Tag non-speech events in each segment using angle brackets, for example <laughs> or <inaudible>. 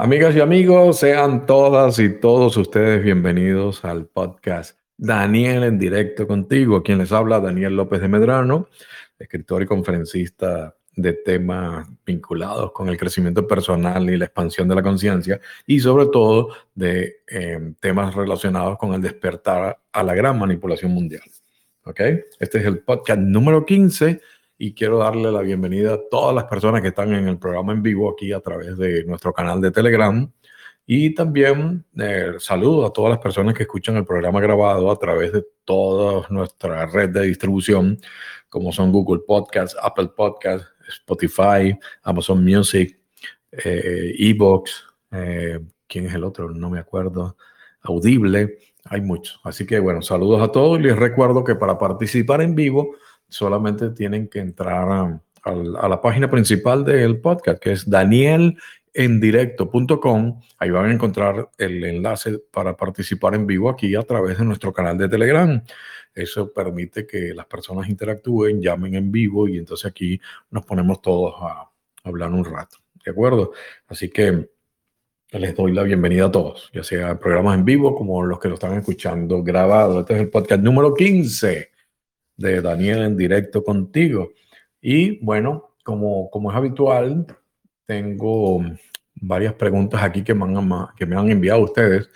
Amigas y amigos, sean todas y todos ustedes bienvenidos al podcast Daniel en directo contigo. Quien les habla, Daniel López de Medrano, escritor y conferencista de temas vinculados con el crecimiento personal y la expansión de la conciencia y sobre todo de eh, temas relacionados con el despertar a la gran manipulación mundial. ¿Ok? Este es el podcast número 15 y quiero darle la bienvenida a todas las personas que están en el programa en vivo aquí a través de nuestro canal de Telegram. Y también eh, saludo a todas las personas que escuchan el programa grabado a través de toda nuestra red de distribución, como son Google Podcasts, Apple Podcasts, Spotify, Amazon Music, eh, Evox, eh, ¿quién es el otro? No me acuerdo. Audible, hay muchos. Así que bueno, saludos a todos y les recuerdo que para participar en vivo solamente tienen que entrar a, la página principal del podcast, que es danielendirecto.com. Ahí van a encontrar el enlace para participar en vivo aquí a través de nuestro canal de Telegram. Eso permite que las personas interactúen, llamen en vivo y entonces aquí nos ponemos todos a hablar un rato. ¿De acuerdo? Así que les doy la bienvenida a todos, ya sea programas en vivo como los que lo están escuchando grabado. Este es el podcast número 15 de Daniel en directo contigo. Y bueno, como, como es habitual, tengo varias preguntas aquí que me, han, enviado ustedes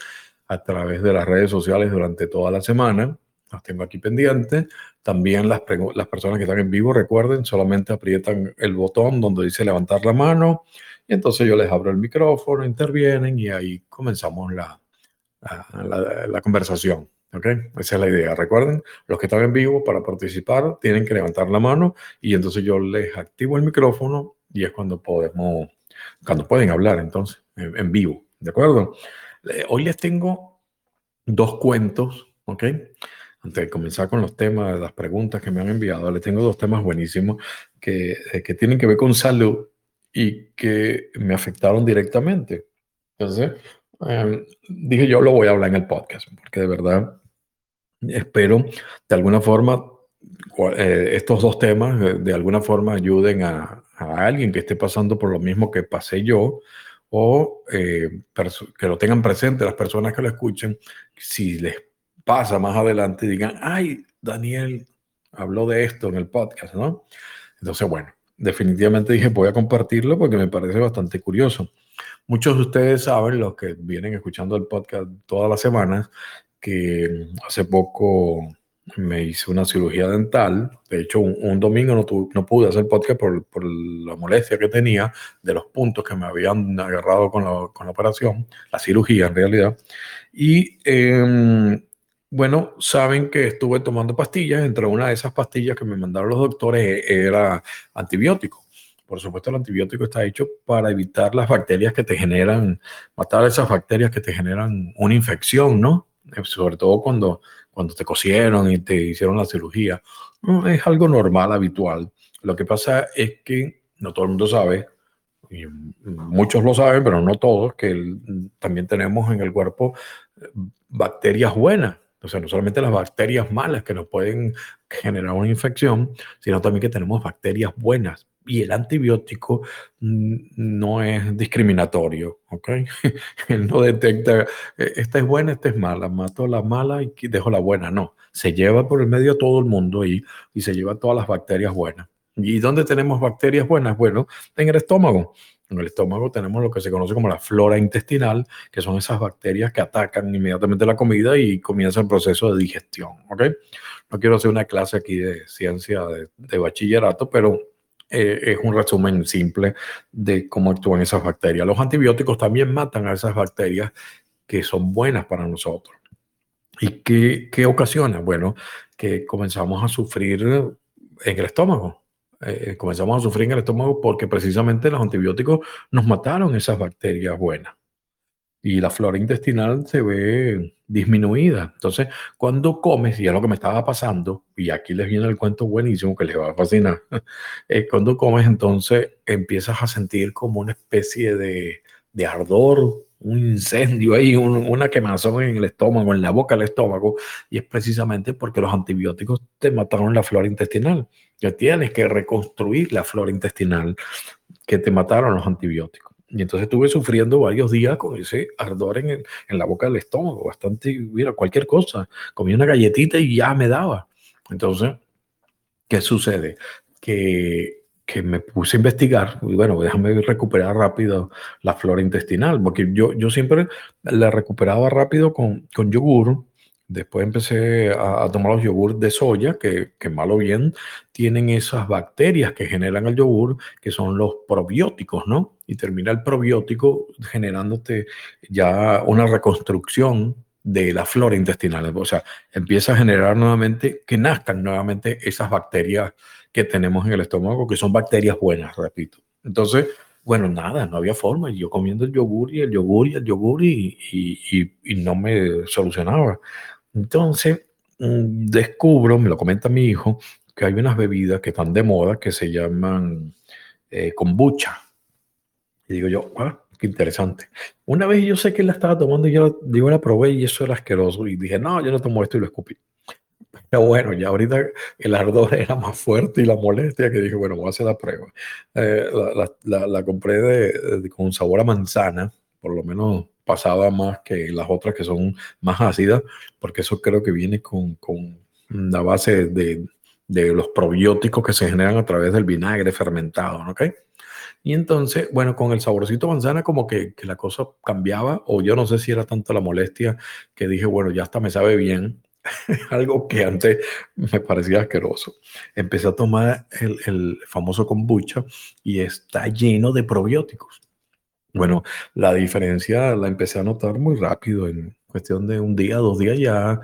a través de las redes sociales durante toda la semana. Las tengo aquí pendientes. También las, las personas que están en vivo, recuerden, solamente aprietan el botón donde dice levantar la mano y entonces yo les abro el micrófono, intervienen y ahí comenzamos la, la conversación. ¿Ok? Esa es la idea. Recuerden, los que están en vivo para participar tienen que levantar la mano y entonces yo les activo el micrófono y es cuando podemos, cuando pueden hablar entonces, en, vivo. ¿De acuerdo? Hoy les tengo dos cuentos, ¿ok? Antes de comenzar con los temas, las preguntas que me han enviado, les tengo dos temas buenísimos que, eh, que tienen que ver con salud y que me afectaron directamente. Entonces, em, dije yo lo voy a hablar en el podcast, porque de verdad espero de alguna forma eh, estos dos temas eh, de alguna forma ayuden a, alguien que esté pasando por lo mismo que pasé yo o eh, que lo tengan presente las personas que lo escuchen, si les pasa más adelante, digan, ay, Daniel habló de esto en el podcast, ¿no? Entonces, bueno, definitivamente dije, voy a compartirlo porque me parece bastante curioso. Muchos de ustedes saben, los que vienen escuchando el podcast todas las semanas, que hace poco me hice una cirugía dental. De hecho, un, domingo no, no, pude hacer podcast por, por, la molestia que tenía de los puntos que me habían agarrado con la, con la operación, la cirugía en realidad. Y em, bueno, saben que estuve tomando pastillas. Entre una de esas pastillas que me mandaron los doctores era antibiótico. Por supuesto, el antibiótico está hecho para evitar las bacterias que te generan, matar esas bacterias que te generan una infección, ¿no? Eh, sobre todo cuando, cuando te cosieron y te hicieron la cirugía. es algo normal, habitual. Lo que pasa es que no todo el mundo sabe, y muchos lo saben, pero no todos, que también tenemos en el cuerpo eh, bacterias buenas. O sea, no solamente las bacterias malas que nos pueden generar una infección, sino también que tenemos bacterias buenas, y el antibiótico no es discriminatorio, ¿ok? <laughs> Él no detecta, e, esta es buena, esta es mala, mato la mala y dejo la buena, no. Se lleva por el medio a todo el mundo y, y se lleva todas las bacterias buenas. ¿Y dónde tenemos bacterias buenas? Bueno, en el estómago. En el estómago tenemos lo que se conoce como la flora intestinal, que son esas bacterias que atacan inmediatamente la comida y comienza el proceso de digestión, ¿ok? No quiero hacer una clase aquí de ciencia de, de bachillerato, pero eh, es un resumen simple de cómo actúan esas bacterias. Los antibióticos también matan a esas bacterias que son buenas para nosotros. ¿Y qué, qué ocasiona? Bueno, que comenzamos a sufrir en el estómago. Eh, comenzamos a sufrir en el estómago porque precisamente los antibióticos nos mataron esas bacterias buenas y la flora intestinal se ve disminuida. Entonces, cuando comes, y es lo que me estaba pasando, y aquí les viene el cuento buenísimo que les va a fascinar, <laughs> eh, cuando comes entonces empiezas a sentir como una especie de, de ardor, un incendio ahí, una quemazón en el estómago, en la boca del estómago, y es precisamente porque los antibióticos te mataron la flora intestinal. Ya tienes que reconstruir la flora intestinal que te mataron los antibióticos. Y entonces estuve sufriendo varios días con ese ardor en, el, en la boca del estómago, bastante, mira, cualquier cosa. Comí una galletita y ya me daba. Entonces, ¿qué sucede? Que, que me puse a investigar, y bueno, déjame recuperar rápido la flora intestinal, porque yo, yo siempre la recuperaba rápido con, con yogur, Después empecé a, tomar los yogur de soya, que, que mal o bien tienen esas bacterias que generan el yogur, que son los probióticos, ¿no? Y termina el probiótico generándote ya una reconstrucción de la flora intestinal. O sea, empieza a generar nuevamente, que nazcan nuevamente esas bacterias que tenemos en el estómago, que son bacterias buenas, repito. Entonces, bueno, nada, no había forma. Yo comiendo el yogur y el yogur y el yogur y no me solucionaba. Entonces, mm, descubro, me lo comenta mi hijo, que hay unas bebidas que están de moda que se llaman eh, kombucha. Y digo yo, ah, qué interesante. Una vez yo sé que la estaba tomando y yo, digo, la probé y eso era asqueroso. Y dije, no, yo no tomo esto y lo escupí. Pero bueno, ya ahorita el ardor <laughs> era más fuerte y la molestia que dije, bueno, voy a hacer la prueba. Eh, la, compré de, con sabor a manzana, por lo menos pasaba más que las otras que son más ácidas, porque eso creo que viene con, con la base de, de, los probióticos que se generan a través del vinagre fermentado, ¿ok? Y entonces, bueno, con el saborcito manzana como que, que la cosa cambiaba, o yo no sé si era tanto la molestia que dije, bueno, ya hasta me sabe bien, <laughs> algo que antes me parecía asqueroso. Empecé a tomar el, el famoso kombucha y está lleno de probióticos. Bueno, la diferencia la empecé a notar muy rápido, en cuestión de un día, dos días ya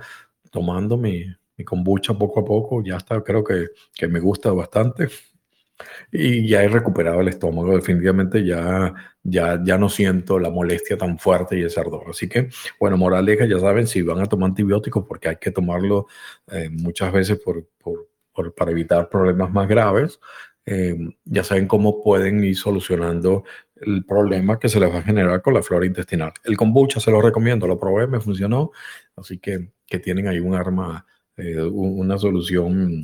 tomando mi, mi kombucha poco a poco, ya está, creo que, que me gusta bastante y ya he recuperado el estómago, definitivamente ya, ya, ya no siento la molestia tan fuerte y ese ardor. Así que, bueno, moraleja, ya saben, si van a tomar antibióticos, porque hay que tomarlo eh, muchas veces por, por, por, para evitar problemas más graves, eh, ya saben cómo pueden ir solucionando el problema que se les va a generar con la flora intestinal. El kombucha se lo recomiendo, lo probé, me funcionó, así que, que tienen ahí un arma, eh, una solución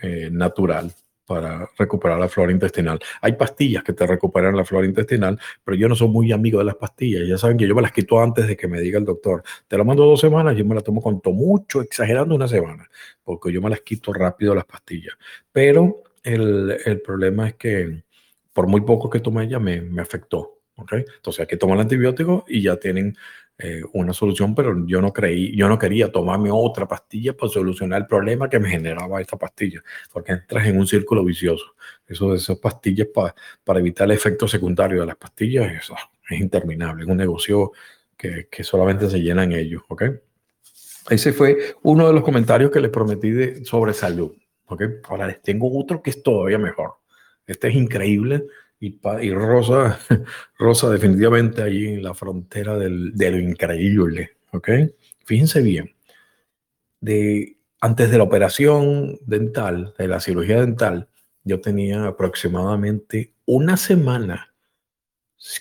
eh, natural para recuperar la flora intestinal. Hay pastillas que te recuperan la flora intestinal, pero yo no soy muy amigo de las pastillas. Ya saben que yo me las quito antes de que me diga el doctor. Te la mando dos semanas, yo me la tomo con mucho, exagerando una semana, porque yo me las quito rápido las pastillas. Pero el, problema es que por muy poco que tomé ya me, afectó. ¿okay? Entonces hay que tomar el antibiótico y ya tienen eh, una solución, pero yo no creí, yo no quería tomarme otra pastilla para solucionar el problema que me generaba esta pastilla, porque entras en un círculo vicioso. Eso de esas pastillas para, evitar el efecto secundario de las pastillas eso es interminable, es un negocio que, que solamente se llena en ellos. Ese fue uno de los comentarios que les prometí sobre salud. Ahora les tengo otro que es todavía mejor. Este es increíble y, y Rosa, <laughs> Rosa definitivamente ahí en la frontera del, de lo increíble. ¿Ok? Fíjense bien. De, antes de la operación dental, de la cirugía dental, yo tenía aproximadamente una semana,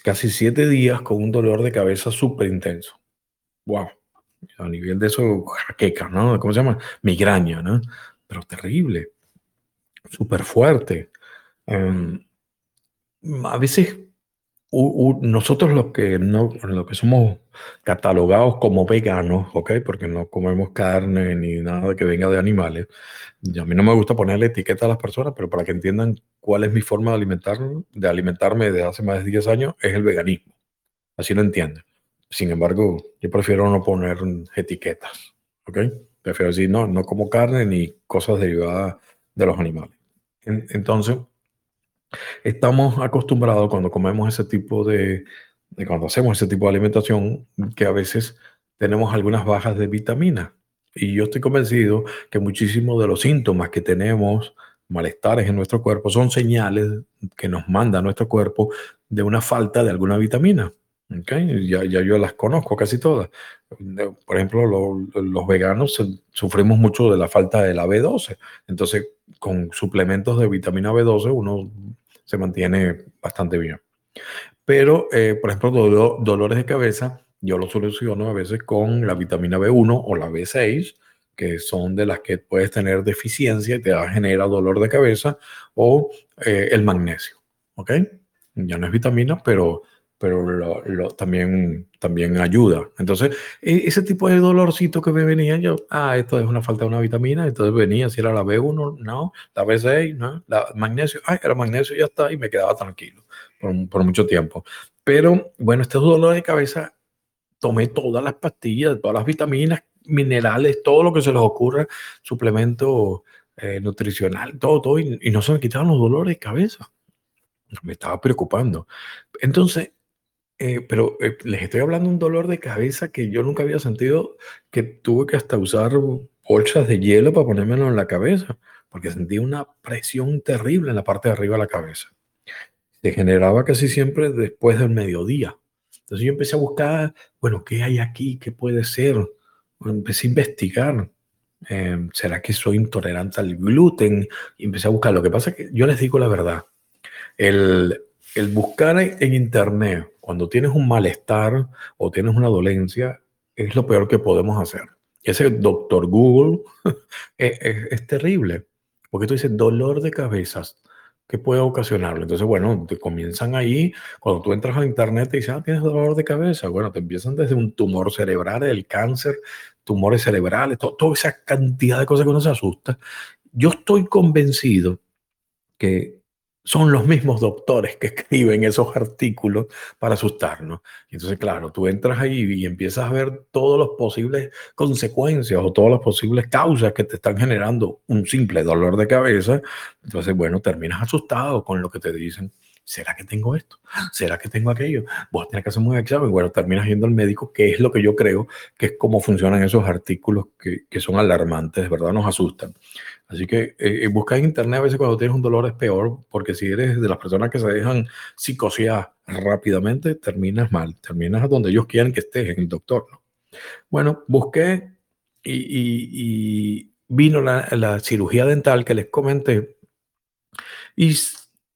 casi siete días con un dolor de cabeza súper intenso. ¡Wow! A nivel de eso, jaqueca, ¿no? ¿Cómo se llama? Migraña, ¿no? Pero terrible, súper fuerte. Em, a veces nosotros los que, no, los que somos catalogados como veganos, ¿ok? Porque no comemos carne ni nada que venga de animales. Y a mí no me gusta ponerle etiqueta a las personas, pero para que entiendan cuál es mi forma de, alimentar, de alimentarme desde hace más de 10 años, es el veganismo. Así lo entienden. Sin embargo, yo prefiero no poner etiquetas, ¿ok? Prefiero decir, no, no como carne ni cosas derivadas de los animales. entonces, estamos acostumbrados cuando comemos ese tipo de, de, cuando hacemos ese tipo de alimentación, que a veces tenemos algunas bajas de vitaminas. Y yo estoy convencido que muchísimos de los síntomas que tenemos, malestares en nuestro cuerpo, son señales que nos manda nuestro cuerpo de una falta de alguna vitamina. Okay, ya, ya, yo las conozco casi todas. Por ejemplo, los veganos sufrimos mucho de la falta de la B12. Entonces, con suplementos de vitamina B12 uno se mantiene bastante bien. Pero, eh, por ejemplo, dolores de cabeza, yo lo soluciono a veces con la vitamina B1 o la B6, que son de las que puedes tener deficiencia y te genera dolor de cabeza, o eh, el magnesio. ¿Ok? Ya no es vitamina, pero pero también, también ayuda. Entonces, e, ese tipo de dolorcito que me venía, yo, ah, esto es una falta de una vitamina, entonces venía, si era la B1, no, la B6, no, la magnesio, ay, era magnesio, ya está, y me quedaba tranquilo por, por mucho tiempo. Pero bueno, este dolor de cabeza, tomé todas las pastillas, todas las vitaminas, minerales, todo lo que se les ocurra, suplemento eh, nutricional, todo, todo, y, y no se me quitaban los dolores de cabeza. Me estaba preocupando. Entonces, eh, pero eh, les estoy hablando de un dolor de cabeza que yo nunca había sentido, que tuve que hasta usar bolsas de hielo para ponérmelo en la cabeza, porque sentí una presión terrible en la parte de arriba de la cabeza. Se generaba casi siempre después del mediodía. Entonces yo empecé a buscar, bueno, ¿qué hay aquí? ¿Qué puede ser? empecé a investigar. Em, ¿Será que soy intolerante al gluten? Y empecé a buscar. Lo que pasa es que yo les digo la verdad. El, el buscar en internet cuando tienes un malestar o tienes una dolencia, es lo peor que podemos hacer. Ese doctor Google <laughs> es, terrible, porque tú dices dolor de cabezas, ¿qué puede ocasionarlo? Entonces, bueno, te comienzan ahí, cuando tú entras a internet y dices, ah, tienes dolor de cabeza, bueno, te empiezan desde un tumor cerebral, el cáncer, tumores cerebrales, toda esa cantidad de cosas que uno se asusta. Yo estoy convencido que son los mismos doctores que escriben esos artículos para asustarnos. Entonces, claro, tú entras ahí y empiezas a ver todas las posibles consecuencias o todas las posibles causas que te están generando un simple dolor de cabeza. Entonces, bueno, terminas asustado con lo que te dicen. ¿Será que tengo esto? ¿Será que tengo aquello? Voy a que hacer un examen. Bueno, terminas yendo al médico, que es lo que yo creo que es cómo funcionan esos artículos que, que son alarmantes, de verdad nos asustan. Así que eh, buscar en internet a veces cuando tienes un dolor es peor, porque si eres de las personas que se dejan psicosear rápidamente, terminas mal, terminas donde ellos quieren que estés, en el doctor. ¿no? Bueno, busqué y, vino la, la, cirugía dental que les comenté. Y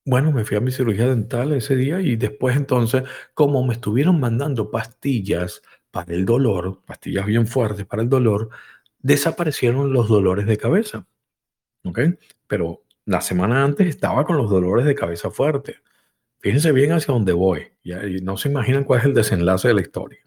bueno, me fui a mi cirugía dental ese día y después entonces, como me estuvieron mandando pastillas para el dolor, pastillas bien fuertes para el dolor, desaparecieron los dolores de cabeza. ¿Ok? Pero la semana antes estaba con los dolores de cabeza fuerte. Fíjense bien hacia dónde voy. ¿ya? Y no se imaginan cuál es el desenlace de la historia.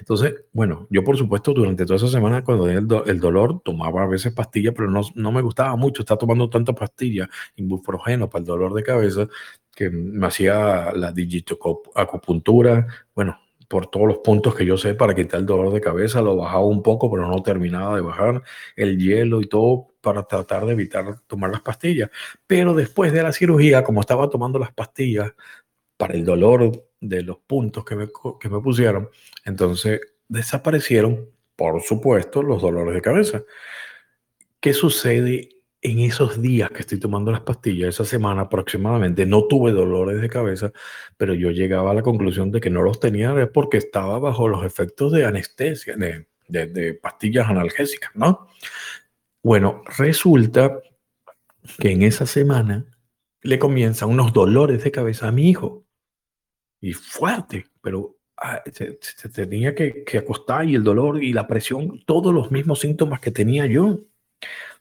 Entonces, bueno, yo por supuesto durante toda esa semana cuando tenía el, dolor tomaba a veces pastillas, pero no, no, me gustaba mucho estar tomando tantas pastillas, ibuprofeno para el dolor de cabeza, que me hacía la digitoacupuntura, bueno, por todos los puntos que yo sé para quitar el dolor de cabeza, lo bajaba un poco, pero no terminaba de bajar el hielo y todo para tratar de evitar tomar las pastillas. Pero después de la cirugía, como estaba tomando las pastillas para el dolor de los puntos que me, que me pusieron, entonces desaparecieron, por supuesto, los dolores de cabeza. ¿Qué sucede en esos días que estoy tomando las pastillas, esa semana aproximadamente, no tuve dolores de cabeza, pero yo llegaba a la conclusión de que no los tenía porque estaba bajo los efectos de anestesia, de, de, pastillas analgésicas, ¿no? Bueno, resulta que en esa semana le comienzan unos dolores de cabeza a mi hijo. Y fuerte, pero ah, se, tenía que, que acostar y el dolor y la presión, todos los mismos síntomas que tenía yo.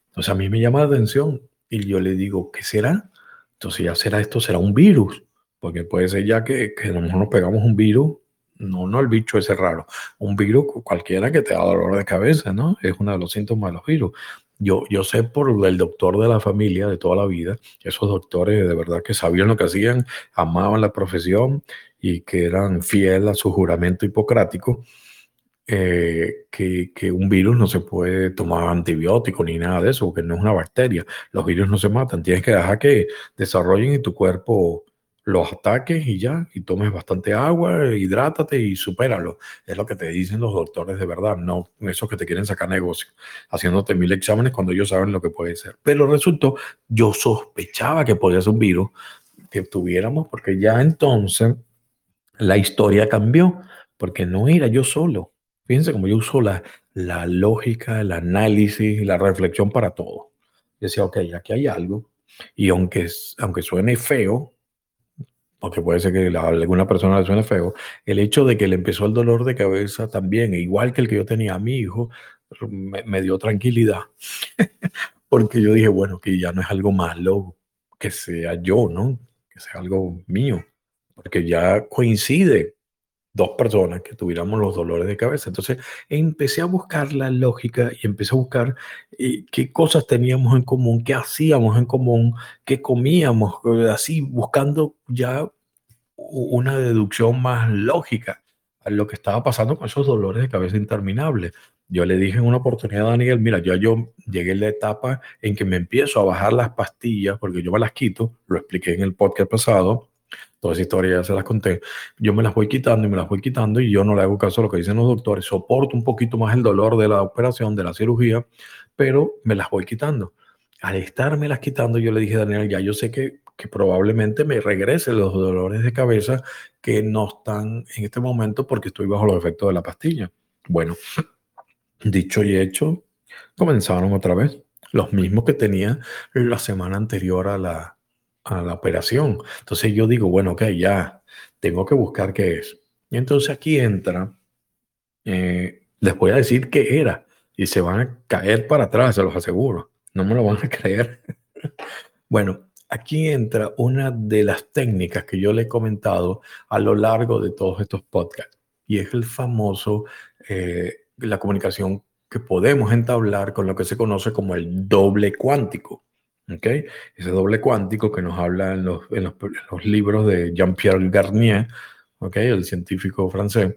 Entonces a mí me llama la atención y yo le digo, ¿qué será? Entonces ya será esto, será un virus, porque puede ser ya que, que a lo mejor nos pegamos un virus, no, no el bicho ese raro, un virus cualquiera que te da dolor de cabeza, ¿no? Es uno de los síntomas de los virus. Yo, yo sé por el doctor de la familia de toda la vida, esos doctores de verdad que sabían lo que hacían, amaban la profesión y que eran fieles a su juramento hipocrático eh, que, que, un virus no se puede tomar antibiótico ni nada de eso, porque no es una bacteria. Los virus no se matan, tienes que dejar que desarrollen y tu cuerpo los ataques y ya, y tomes bastante agua, hidrátate y supéralo. Es lo que te dicen los doctores de verdad, no esos que te quieren sacar negocio, haciéndote mil exámenes cuando ellos saben lo que puede ser. Pero resultó, yo sospechaba que podía ser un virus que tuviéramos, porque ya entonces la historia cambió, porque no era yo solo Fíjense cómo yo uso la, la lógica, el análisis, la reflexión para todo. Decía, ok, aquí hay algo, y aunque, aunque suene feo, porque puede ser que a alguna persona le suene feo, el hecho de que le empezó el dolor de cabeza también, igual que el que yo tenía a mi hijo, me, me dio tranquilidad. <laughs> porque yo dije, bueno, que ya no es algo malo que sea yo, ¿no? Que sea algo mío porque ya coincide dos personas que tuviéramos los dolores de cabeza. Entonces empecé a buscar la lógica y empecé a buscar eh, qué cosas teníamos en común, qué hacíamos en común, qué comíamos, eh, así buscando ya una deducción más lógica a lo que estaba pasando con esos dolores de cabeza interminables. Yo le dije en una oportunidad a Daniel, mira, yo, yo llegué a la etapa en que me empiezo a bajar las pastillas, porque yo me las quito, lo expliqué en el podcast pasado, toda esa historia ya se las conté, yo me las voy quitando y me las voy quitando y yo no le hago caso a lo que dicen los doctores, soporto un poquito más el dolor de la operación, de la cirugía, pero me las voy quitando. Al estarme las quitando, yo le dije a Daniel, ya yo sé que, que probablemente me regresen los dolores de cabeza que no están en este momento porque estoy bajo los efectos de la pastilla. Bueno, dicho y hecho, comenzaron otra vez, los mismos que tenía la semana anterior a la, a la operación. Entonces yo digo, bueno, ok, ya, tengo que buscar qué es. Y entonces aquí entra, eh, les voy a decir qué era y se van a caer para atrás, se los aseguro. No me lo van a <laughs> creer. bueno, aquí entra una de las técnicas que yo le he comentado a lo largo de todos estos podcasts y es el famoso, eh, la comunicación que podemos entablar con lo que se conoce como el doble cuántico. ¿Okay? Ese doble cuántico que nos habla en los, en los, libros de Jean-Pierre Garnier, ¿okay? el científico francés,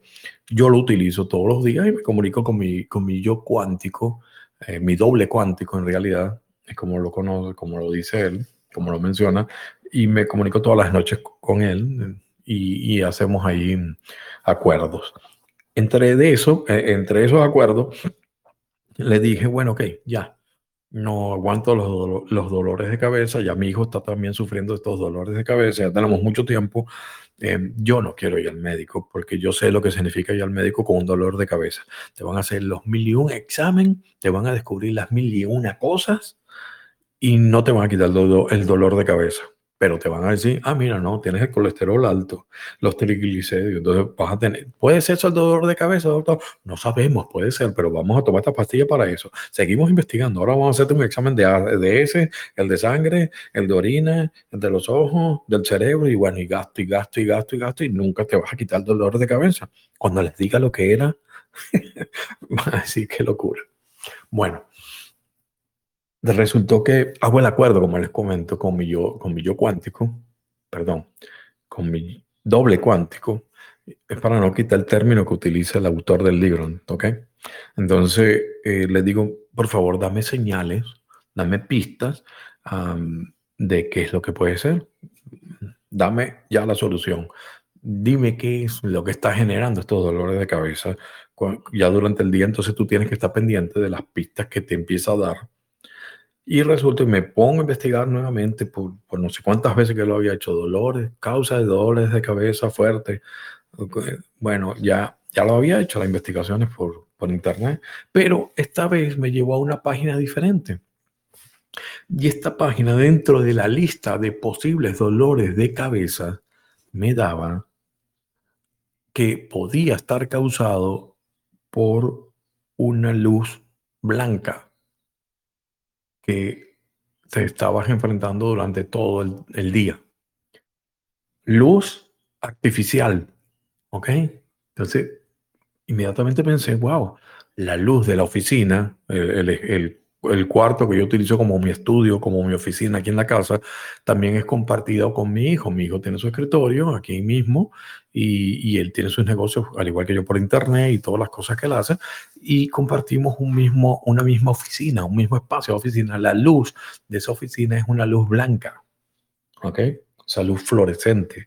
yo lo utilizo todos los días y me comunico con mi, con mi yo cuántico, eh, mi doble cuántico en realidad, es como lo conoce, como lo dice él, como lo menciona, y me comunico todas las noches con él y, y hacemos ahí acuerdos. Entre, de eso, eh, entre esos acuerdos, le dije, bueno, ok, ya, no aguanto los, los, dolores de cabeza, ya mi hijo está también sufriendo estos dolores de cabeza, ya tenemos mucho tiempo, eh, yo no quiero ir al médico porque yo sé lo que significa ir al médico con un dolor de cabeza. Te van a hacer los mil y un examen, te van a descubrir las mil y una cosas y no te van a quitar el dolor de cabeza pero te van a decir, ah, mira, no, tienes el colesterol alto, los triglicéridos, entonces vas a tener, ¿puede ser el dolor de cabeza, doctor? No sabemos, puede ser, pero vamos a tomar esta pastilla para eso. Seguimos investigando, ahora vamos a hacerte un examen de ADS, el de sangre, el de orina, el de los ojos, del cerebro, y bueno, y gasto, y gasto, y gasto, y gasto, y nunca te vas a quitar el dolor de cabeza. Cuando les diga lo que era, <laughs> van a decir qué locura. Bueno, resultó que hago el acuerdo, como les comento, con mi yo, con mi yo cuántico, perdón, con mi doble cuántico, es para no quitar el término que utiliza el autor del libro, ¿ok? Entonces, eh, le digo, por favor, dame señales, dame pistas de qué es lo que puede ser. Dame ya la solución. Dime qué es lo que está generando estos dolores de cabeza ya durante el día. Entonces tú tienes que estar pendiente de las pistas que te empieza a dar y resulta que me pongo a investigar nuevamente por, no sé cuántas veces que lo había hecho, dolores, causa de dolores de cabeza fuerte. Bueno, ya, ya lo había hecho las investigaciones por, por internet, pero esta vez me llevó a una página diferente. Y esta página, dentro de la lista de posibles dolores de cabeza, me daba que podía estar causado por una luz blanca que te estabas enfrentando durante todo el, día. Luz artificial, ¿ok? Entonces, inmediatamente pensé, wow, la luz de la oficina, el, el, el cuarto que yo utilizo como mi estudio, como mi oficina aquí en la casa, también es compartido con mi hijo. Mi hijo tiene su escritorio aquí mismo y, y, él tiene sus negocios, al igual que yo, por internet y todas las cosas que él hace. Y compartimos un mismo, una misma oficina, un mismo espacio de oficina. La luz de esa oficina es una luz blanca, ¿ok? Esa luz fluorescente.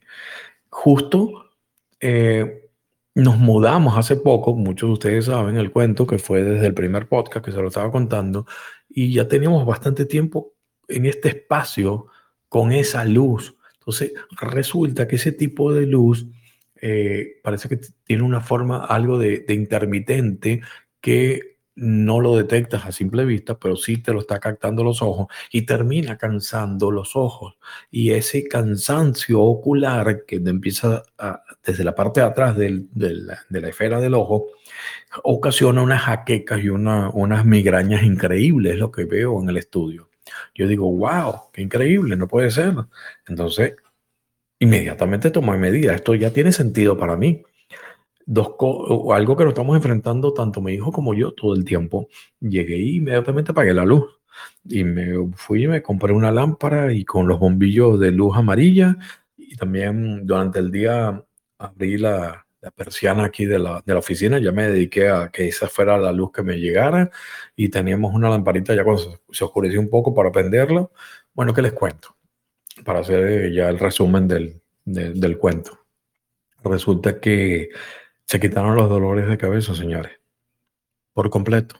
Justo eh, nos mudamos hace poco, muchos de ustedes saben el cuento que fue desde el primer podcast que se lo estaba contando, y ya teníamos bastante tiempo en este espacio con esa luz. Entonces resulta que ese tipo de luz eh, parece que tiene una forma algo de, de intermitente que no lo detectas a simple vista, pero sí te lo está captando los ojos y termina cansando los ojos. Y ese cansancio ocular que empieza desde la parte de atrás de, la, esfera del ojo, ocasiona unas jaquecas y unas migrañas increíbles, lo que veo en el estudio. Yo digo, wow, qué increíble, no puede ser. Entonces, inmediatamente tomé medidas. Esto ya tiene sentido para mí. Dos algo que nos estamos enfrentando tanto mi hijo como yo todo el tiempo. Llegué y inmediatamente apagué la luz. Y me fui y me compré una lámpara y con los bombillos de luz amarilla. Y también durante el día abrí la, la persiana aquí de la, de la, oficina. Ya me dediqué a que esa fuera la luz que me llegara. Y teníamos una lamparita ya cuando se, se oscureció un poco para prenderla. Bueno, ¿qué les cuento? Para hacer ya el resumen del, del cuento. Resulta que se quitaron los dolores de cabeza, señores. Por completo.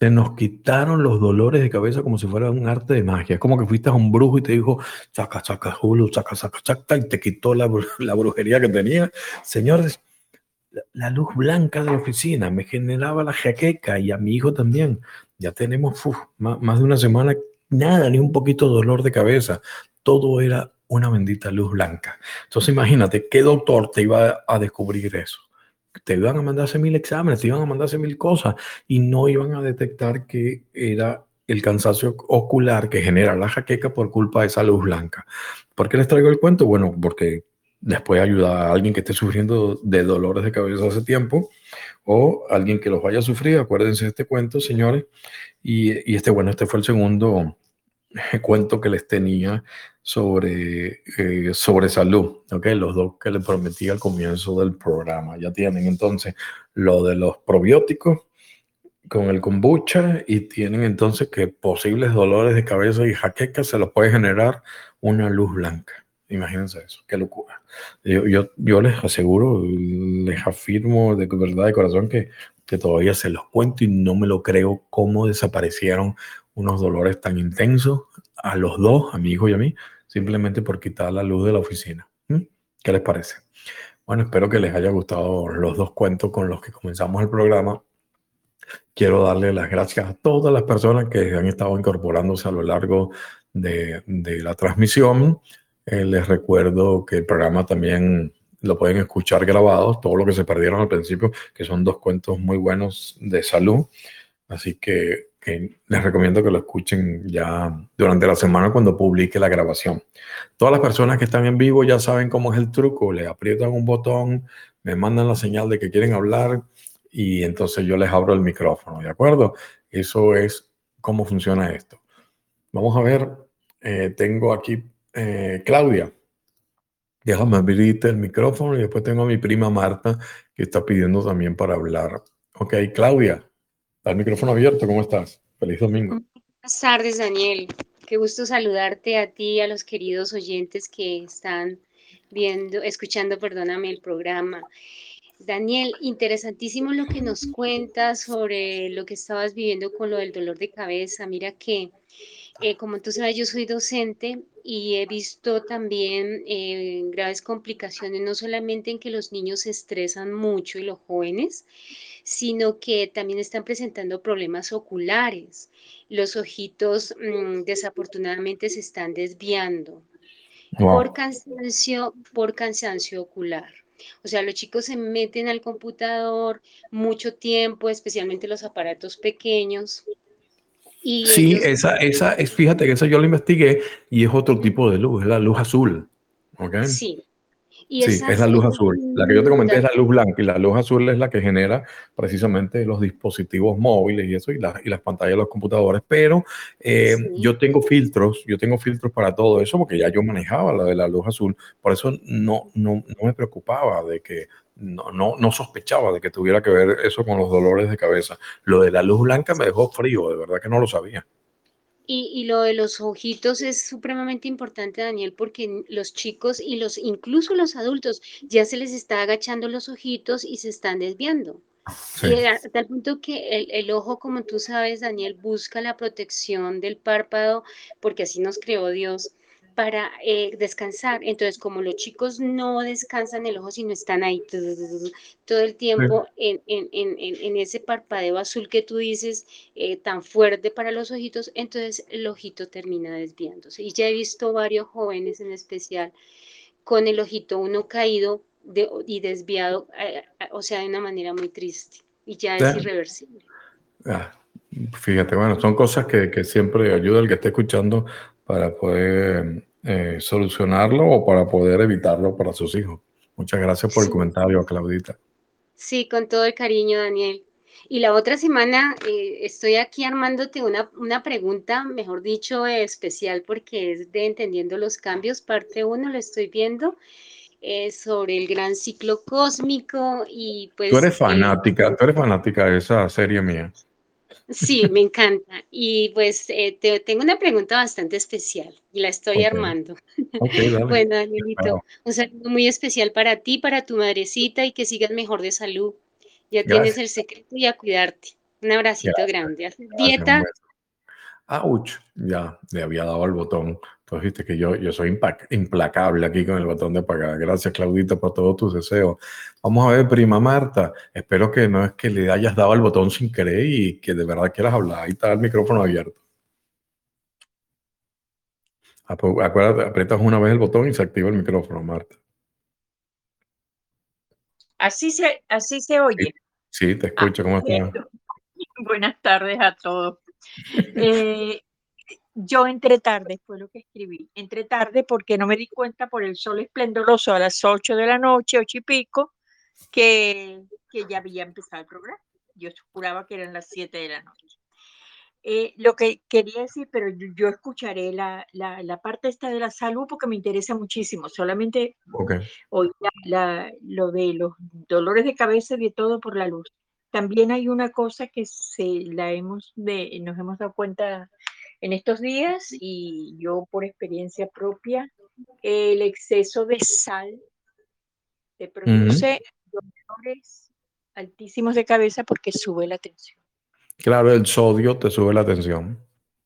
Se nos quitaron los dolores de cabeza como si fuera un arte de magia. Es como que fuiste a un brujo y te dijo, saca, saca, Hulu, saca, saca, saca, y te quitó la, la brujería que tenía. Señores, la, luz blanca de la oficina me generaba la jaqueca y a mi hijo también. Ya tenemos más, más de una semana, nada, ni un poquito de dolor de cabeza. Todo era una bendita luz blanca. Entonces imagínate, ¿qué doctor te iba a descubrir eso? Te iban a mandarse mil exámenes, te iban a mandarse mil cosas y no iban a detectar que era el cansancio ocular que genera la jaqueca por culpa de esa luz blanca. ¿Por qué les traigo el cuento? Bueno, porque después ayuda a alguien que esté sufriendo de dolores de cabeza hace tiempo o alguien que los vaya a sufrir. Acuérdense de este cuento, señores. Y, y este, bueno, este fue el segundo <laughs> cuento que les tenía sobre, eh, sobre salud, ¿ok? Los dos que les prometí al comienzo del programa. Ya tienen entonces lo de los probióticos con el kombucha y tienen entonces que posibles dolores de cabeza y jaqueca se los puede generar una luz blanca. Imagínense eso, qué locura. Yo, yo, yo les aseguro, les afirmo de verdad de corazón que, que todavía se los cuento y no me lo creo cómo desaparecieron unos dolores tan intensos a los dos, a mi hijo y a mí, simplemente por quitar la luz de la oficina. ¿Mm? ¿Qué les parece? Bueno, espero que les haya gustado los dos cuentos con los que comenzamos el programa. Quiero darle las gracias a todas las personas que han estado incorporándose a lo largo de, de la transmisión. Eh, les recuerdo que el programa también lo pueden escuchar grabado, todo lo que se perdieron al principio, que son dos cuentos muy buenos de salud. Así que les recomiendo que lo escuchen ya durante la semana cuando publique la grabación. Todas las personas que están en vivo ya saben cómo es el truco, le aprietan un botón, me mandan la señal de que quieren hablar y entonces yo les abro el micrófono, ¿de acuerdo? Eso es cómo funciona esto. Vamos a ver, eh, tengo aquí eh, Claudia. Déjame abrirte el micrófono y después tengo a mi prima Marta que está pidiendo también para hablar. Ok, Claudia. Al micrófono abierto, ¿cómo estás? Feliz domingo. Buenas tardes, Daniel. Qué gusto saludarte a ti y a los queridos oyentes que están viendo, escuchando, perdóname, el programa. Daniel, interesantísimo lo que nos cuentas sobre lo que estabas viviendo con lo del dolor de cabeza. Mira que, eh, como tú sabes, yo soy docente y he visto también eh, graves complicaciones, no solamente en que los niños se estresan mucho y los jóvenes, sino que también están presentando problemas oculares. Los ojitos mm, desafortunadamente se están desviando por cansancio, por cansancio ocular. O sea, los chicos se meten al computador mucho tiempo, especialmente los aparatos pequeños. Y sí, esa, esa es, fíjate que esa yo la investigué y es otro tipo de luz, es la luz azul. ¿okay? Sí, sí, es la luz azul. La que yo te comenté es la luz blanca y la luz azul es la que genera precisamente los dispositivos móviles y eso y, y las pantallas de los computadores. Pero eh, yo tengo filtros, yo tengo filtros para todo eso porque ya yo manejaba la de la luz azul. Por eso no, no, no me preocupaba de que, no, no, no, sospechaba de que tuviera que ver eso con los dolores de cabeza. Lo de la luz blanca me dejó frío, de verdad que no lo sabía. Y, lo de los ojitos es supremamente importante, Daniel, porque los chicos y los incluso los adultos ya se les está agachando los ojitos y se están desviando. Y a tal punto que el, el, ojo, como tú sabes, Daniel, busca la protección del párpado, porque así nos creó Dios para eh, descansar. Entonces, como los chicos no descansan el ojo, sino están ahí todo el tiempo en, en, en, en, ese parpadeo azul que tú dices, eh, tan fuerte para los ojitos, entonces el ojito termina desviándose. Y ya he visto varios jóvenes en especial con el ojito uno caído de, y desviado, eh, o sea, de una manera muy triste. Y ya es irreversible. Ah, fíjate, bueno, son cosas que, que siempre ayuda el que esté escuchando para poder eh, solucionarlo o para poder evitarlo para sus hijos. Muchas gracias por el comentario, Claudita. Sí, con todo el cariño, Daniel. Y la otra semana eh, estoy aquí armándote una, una, pregunta, mejor dicho, especial porque es de Entendiendo los Cambios, parte 1, lo estoy viendo, eh, sobre el gran ciclo cósmico y pues... Tú eres fanática, tú eres fanática de esa serie mía. Sí, me encanta. Y pues eh, te, tengo una pregunta bastante especial y la estoy armando. bueno, Danielito, un saludo muy especial para ti, para tu madrecita y que sigas mejor de salud. Ya tienes el secreto y a cuidarte. Un abracito grande. dieta. Auch, ya le había dado el botón. Entonces viste que yo, yo soy implacable aquí con el botón de pagar. Gracias, Claudita, por todos tus deseos. Vamos a ver, prima Marta. Espero que no es que le hayas dado el botón sin querer y que de verdad quieras hablar. Ahí está el micrófono abierto. Acuérdate, aprietas una vez el botón y se activa el micrófono, Marta. Así se, así se oye. Sí, te escucho. ¿Cómo estás? <laughs> Buenas tardes a todos. Eh, yo entré tarde, fue lo que escribí. Entré tarde porque no me di cuenta por el sol esplendoroso a las 8 de la noche, ocho y pico, que, que ya había empezado el programa. Yo juraba que eran las 7 de la noche. Eh, lo que quería decir, pero yo, escucharé la, la, la, parte esta de la salud porque me interesa muchísimo. Solamente hoy la, lo de los dolores de cabeza y de todo por la luz. También hay una cosa que se la hemos de, nos hemos dado cuenta en estos días y yo por experiencia propia, el exceso de sal te produce dolores altísimos de cabeza porque sube la tensión. Claro, el sodio te sube la tensión.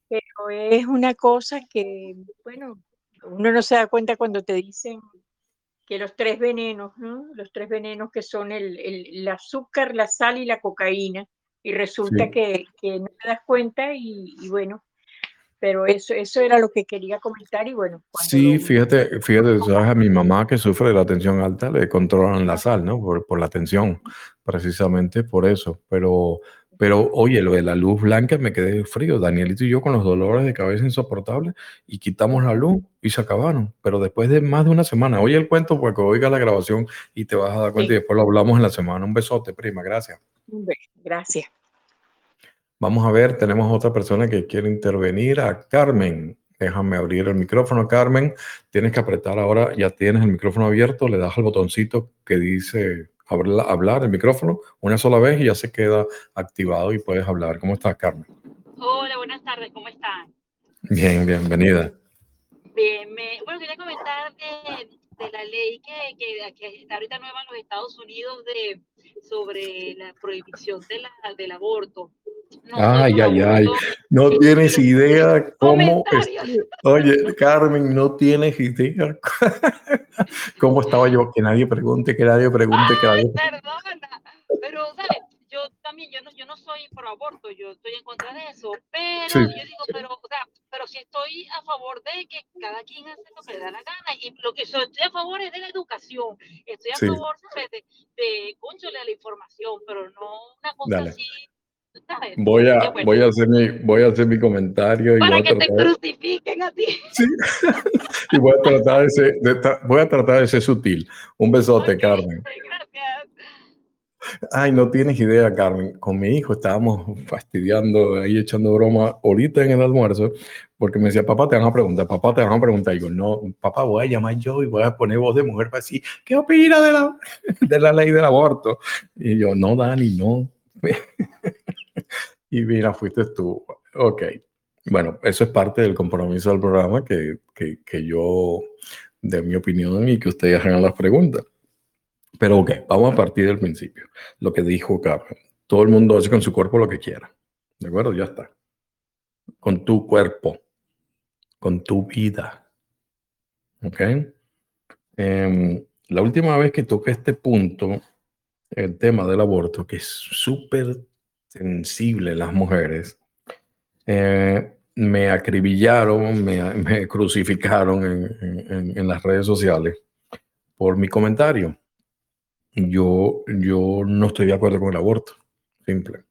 Pero es una cosa que, bueno, uno no se da cuenta cuando te dicen que los tres venenos, ¿no? Los tres venenos que son el, el, azúcar, la sal y la cocaína. Y resulta que, que, no te das cuenta y, bueno, pero eso, eso era lo que quería comentar y bueno. Sí, fíjate, fíjate, sabes, a mi mamá que sufre de la tensión alta le controlan la sal, ¿no? Por, por la tensión, precisamente por eso, pero pero oye, lo de la luz blanca me quedé frío. Danielito y yo con los dolores de cabeza insoportables y quitamos la luz y se acabaron. Pero después de más de una semana, oye el cuento porque oiga la grabación y te vas a dar cuenta y después lo hablamos en la semana. Un besote, prima. Gracias. Gracias. Vamos a ver, tenemos otra persona que quiere intervenir, a Carmen. Déjame abrir el micrófono, Carmen. Tienes que apretar ahora, ya tienes el micrófono abierto, le das al botoncito que dice hablar el micrófono una sola vez y ya se queda activado y puedes hablar. ¿Cómo estás, Carmen? Hola, buenas tardes, ¿cómo están? Bien, bienvenida. Bien, me, bueno, quería comentar de, de la ley que, que, que, está ahorita nueva en los Estados Unidos de, sobre la prohibición de la, del aborto. Ay, ay, ay. No tienes idea <laughs> cómo. Oye, Carmen, no tienes idea <laughs> cómo estaba yo. Que nadie pregunte, que nadie pregunte, que nadie. Perdona, pero, ¿sabes? Yo también, yo no, yo no soy pro aborto, yo estoy en contra de eso, pero yo digo, pero, o sea, pero si estoy a favor de que cada quien hace lo que le da la gana, y lo que estoy a favor es de la educación, estoy a favor de, de, de la información, pero no una cosa así Voy a, voy, a hacer mi, voy a hacer mi comentario. Para y que te crucifiquen a ti. Sí. <laughs> y voy a, tratar de ser, voy a tratar de ser sutil. Un besote, Carmen. Gracias. Ay, no tienes idea, Carmen. Con mi hijo estábamos fastidiando, ahí echando broma ahorita en el almuerzo, porque me decía, papá, te van a preguntar, papá, te van a preguntar. Y yo, no, papá, voy a llamar yo y voy a poner voz de mujer para decir, ¿qué opina de la, <laughs> de la ley del aborto? Y yo, no, Dani, no. <laughs> y mira, fuiste tú. Ok. Bueno, eso es parte del compromiso del programa que, que, que yo, de mi opinión, y que ustedes hagan las preguntas. Pero ok, vamos a partir del principio. Lo que dijo Carmen. Todo el mundo hace con su cuerpo lo que quiera. ¿De acuerdo? Ya está. Con tu cuerpo. Con tu vida. ¿Ok? Em, la última vez que toqué este punto, el tema del aborto, que es súper sensible en las mujeres, eh, me acribillaron, me, <laughs> crucificaron en, en, las redes sociales por mi comentario. Yo, yo no estoy de acuerdo con el aborto, simple.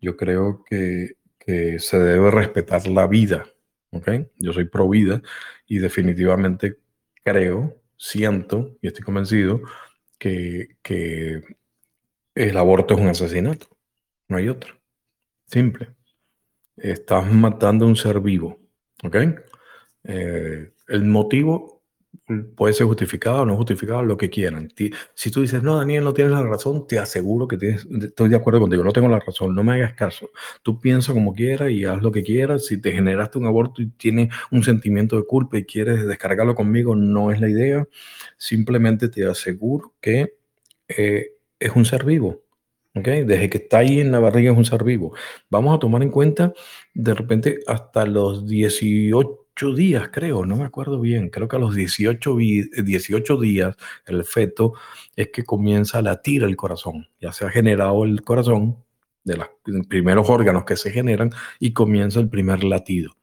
Yo creo que, que se debe respetar la vida ¿ok? Yo soy pro vida y definitivamente creo, siento y estoy convencido que, que el aborto es un asesinato, no hay otro. Simple. Estás matando a un ser vivo, ¿ok? Eh, el motivo puede ser justificado o no justificado, lo que quieran. Si tú dices, no, Daniel, no tienes la razón, te aseguro que tienes, estoy de acuerdo contigo, no tengo la razón, no me hagas caso. Tú piensa como quieras y haz lo que quieras. Si te generaste un aborto y tienes un sentimiento de culpa y quieres descargarlo conmigo, no es la idea. Simplemente te aseguro que eh, es un ser vivo. ¿Okay? Desde que está ahí en la barriga es un ser vivo. Vamos a tomar en cuenta, de repente, hasta los 18 días, creo, no me acuerdo bien, creo que a los 18, 18 días el feto es que comienza a latir el corazón. Ya se ha generado el corazón de los primeros órganos que se generan y comienza el primer latido,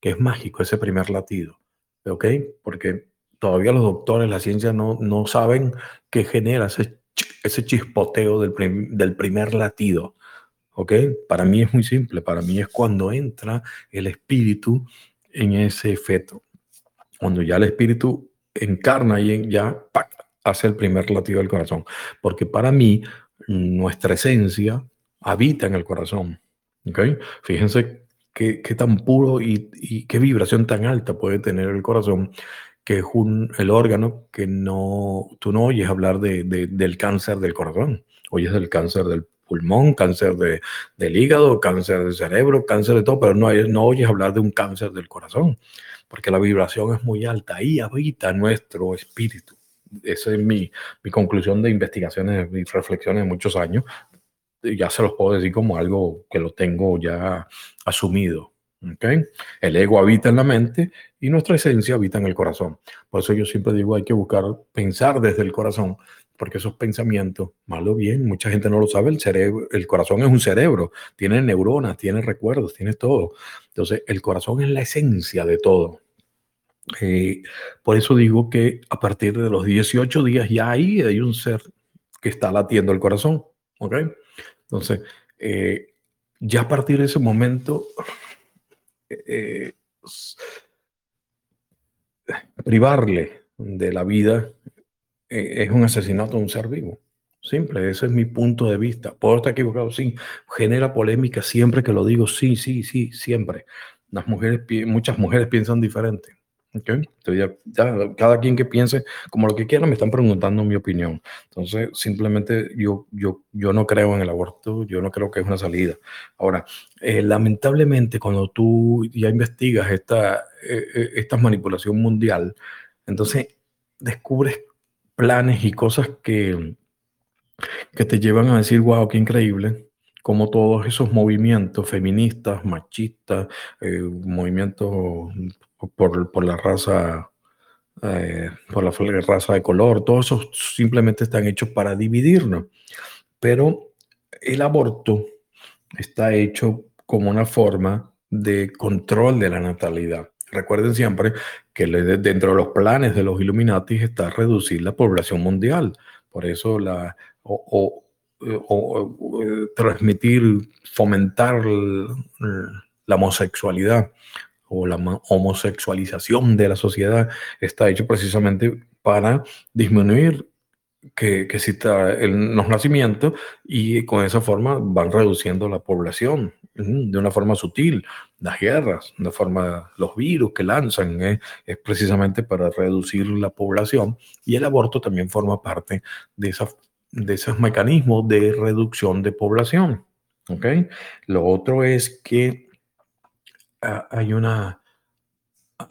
que es mágico ese primer latido, ¿ok? Porque todavía los doctores, la ciencia no, no saben qué genera ese, ese chispoteo del, del primer latido. ¿Ok? Para mí es muy simple, para mí es cuando entra el espíritu en ese feto. Cuando ya el espíritu encarna y ya hace el primer latido del corazón. Porque para mí, nuestra esencia habita en el corazón. ¿okay? Fíjense qué, tan puro y, qué vibración tan alta puede tener el corazón, que es un, el órgano que no, tú no oyes hablar de, del cáncer del corazón, oyes del cáncer del pulmón, cáncer de, del hígado, cáncer del cerebro, cáncer de todo, pero no, no oyes hablar de un cáncer del corazón, porque la vibración es muy alta. Ahí habita nuestro espíritu. Esa es mi, mi conclusión de investigaciones y reflexiones de muchos años. Ya se los puedo decir como algo que lo tengo ya asumido. ¿okay? El ego habita en la mente y nuestra esencia habita en el corazón. Por eso yo siempre digo, hay que buscar pensar desde el corazón porque esos pensamientos, malo bien, mucha gente no lo sabe, el cerebro, el corazón es un cerebro, tiene neuronas, tiene recuerdos, tiene todo. Entonces, el corazón es la esencia de todo. Eh, por eso digo que a partir de los 18 días ya ahí hay un ser que está latiendo el corazón, ¿ok? Entonces, eh, ya a partir de ese momento, eh, privarle de la vida eh, es un asesinato de un ser vivo. Simple, ese es mi punto de vista. Puedo estar equivocado, sí. Genera polémica siempre que lo digo, sí, sí, sí, siempre. Las mujeres, muchas mujeres piensan diferente. ¿Okay? Entonces ya, cada quien que piense como lo que quiera, me están preguntando mi opinión. Entonces, simplemente yo, yo, yo no creo en el aborto, yo no creo que es una salida. Ahora, eh, lamentablemente, cuando tú ya investigas esta, eh, manipulación mundial, entonces descubres planes y cosas que, que te llevan a decir, wow, qué increíble, como todos esos movimientos feministas, machistas, eh, movimientos por, por, la raza, eh, por la raza de color, todos esos simplemente están hechos para dividirnos. Pero el aborto está hecho como una forma de control de la natalidad. Recuerden siempre que dentro de los planes de los Illuminati está reducir la población mundial. Por eso la, o, transmitir, fomentar la homosexualidad o la homosexualización de la sociedad está hecho precisamente para disminuir que, que exista el, los nacimientos y con esa forma van reduciendo la población de una forma sutil. Las guerras, de forma, los virus que lanzan ¿eh? es precisamente para reducir la población y el aborto también forma parte de, esa, de esos mecanismos de reducción de población. ¿okay? Lo otro es que hay una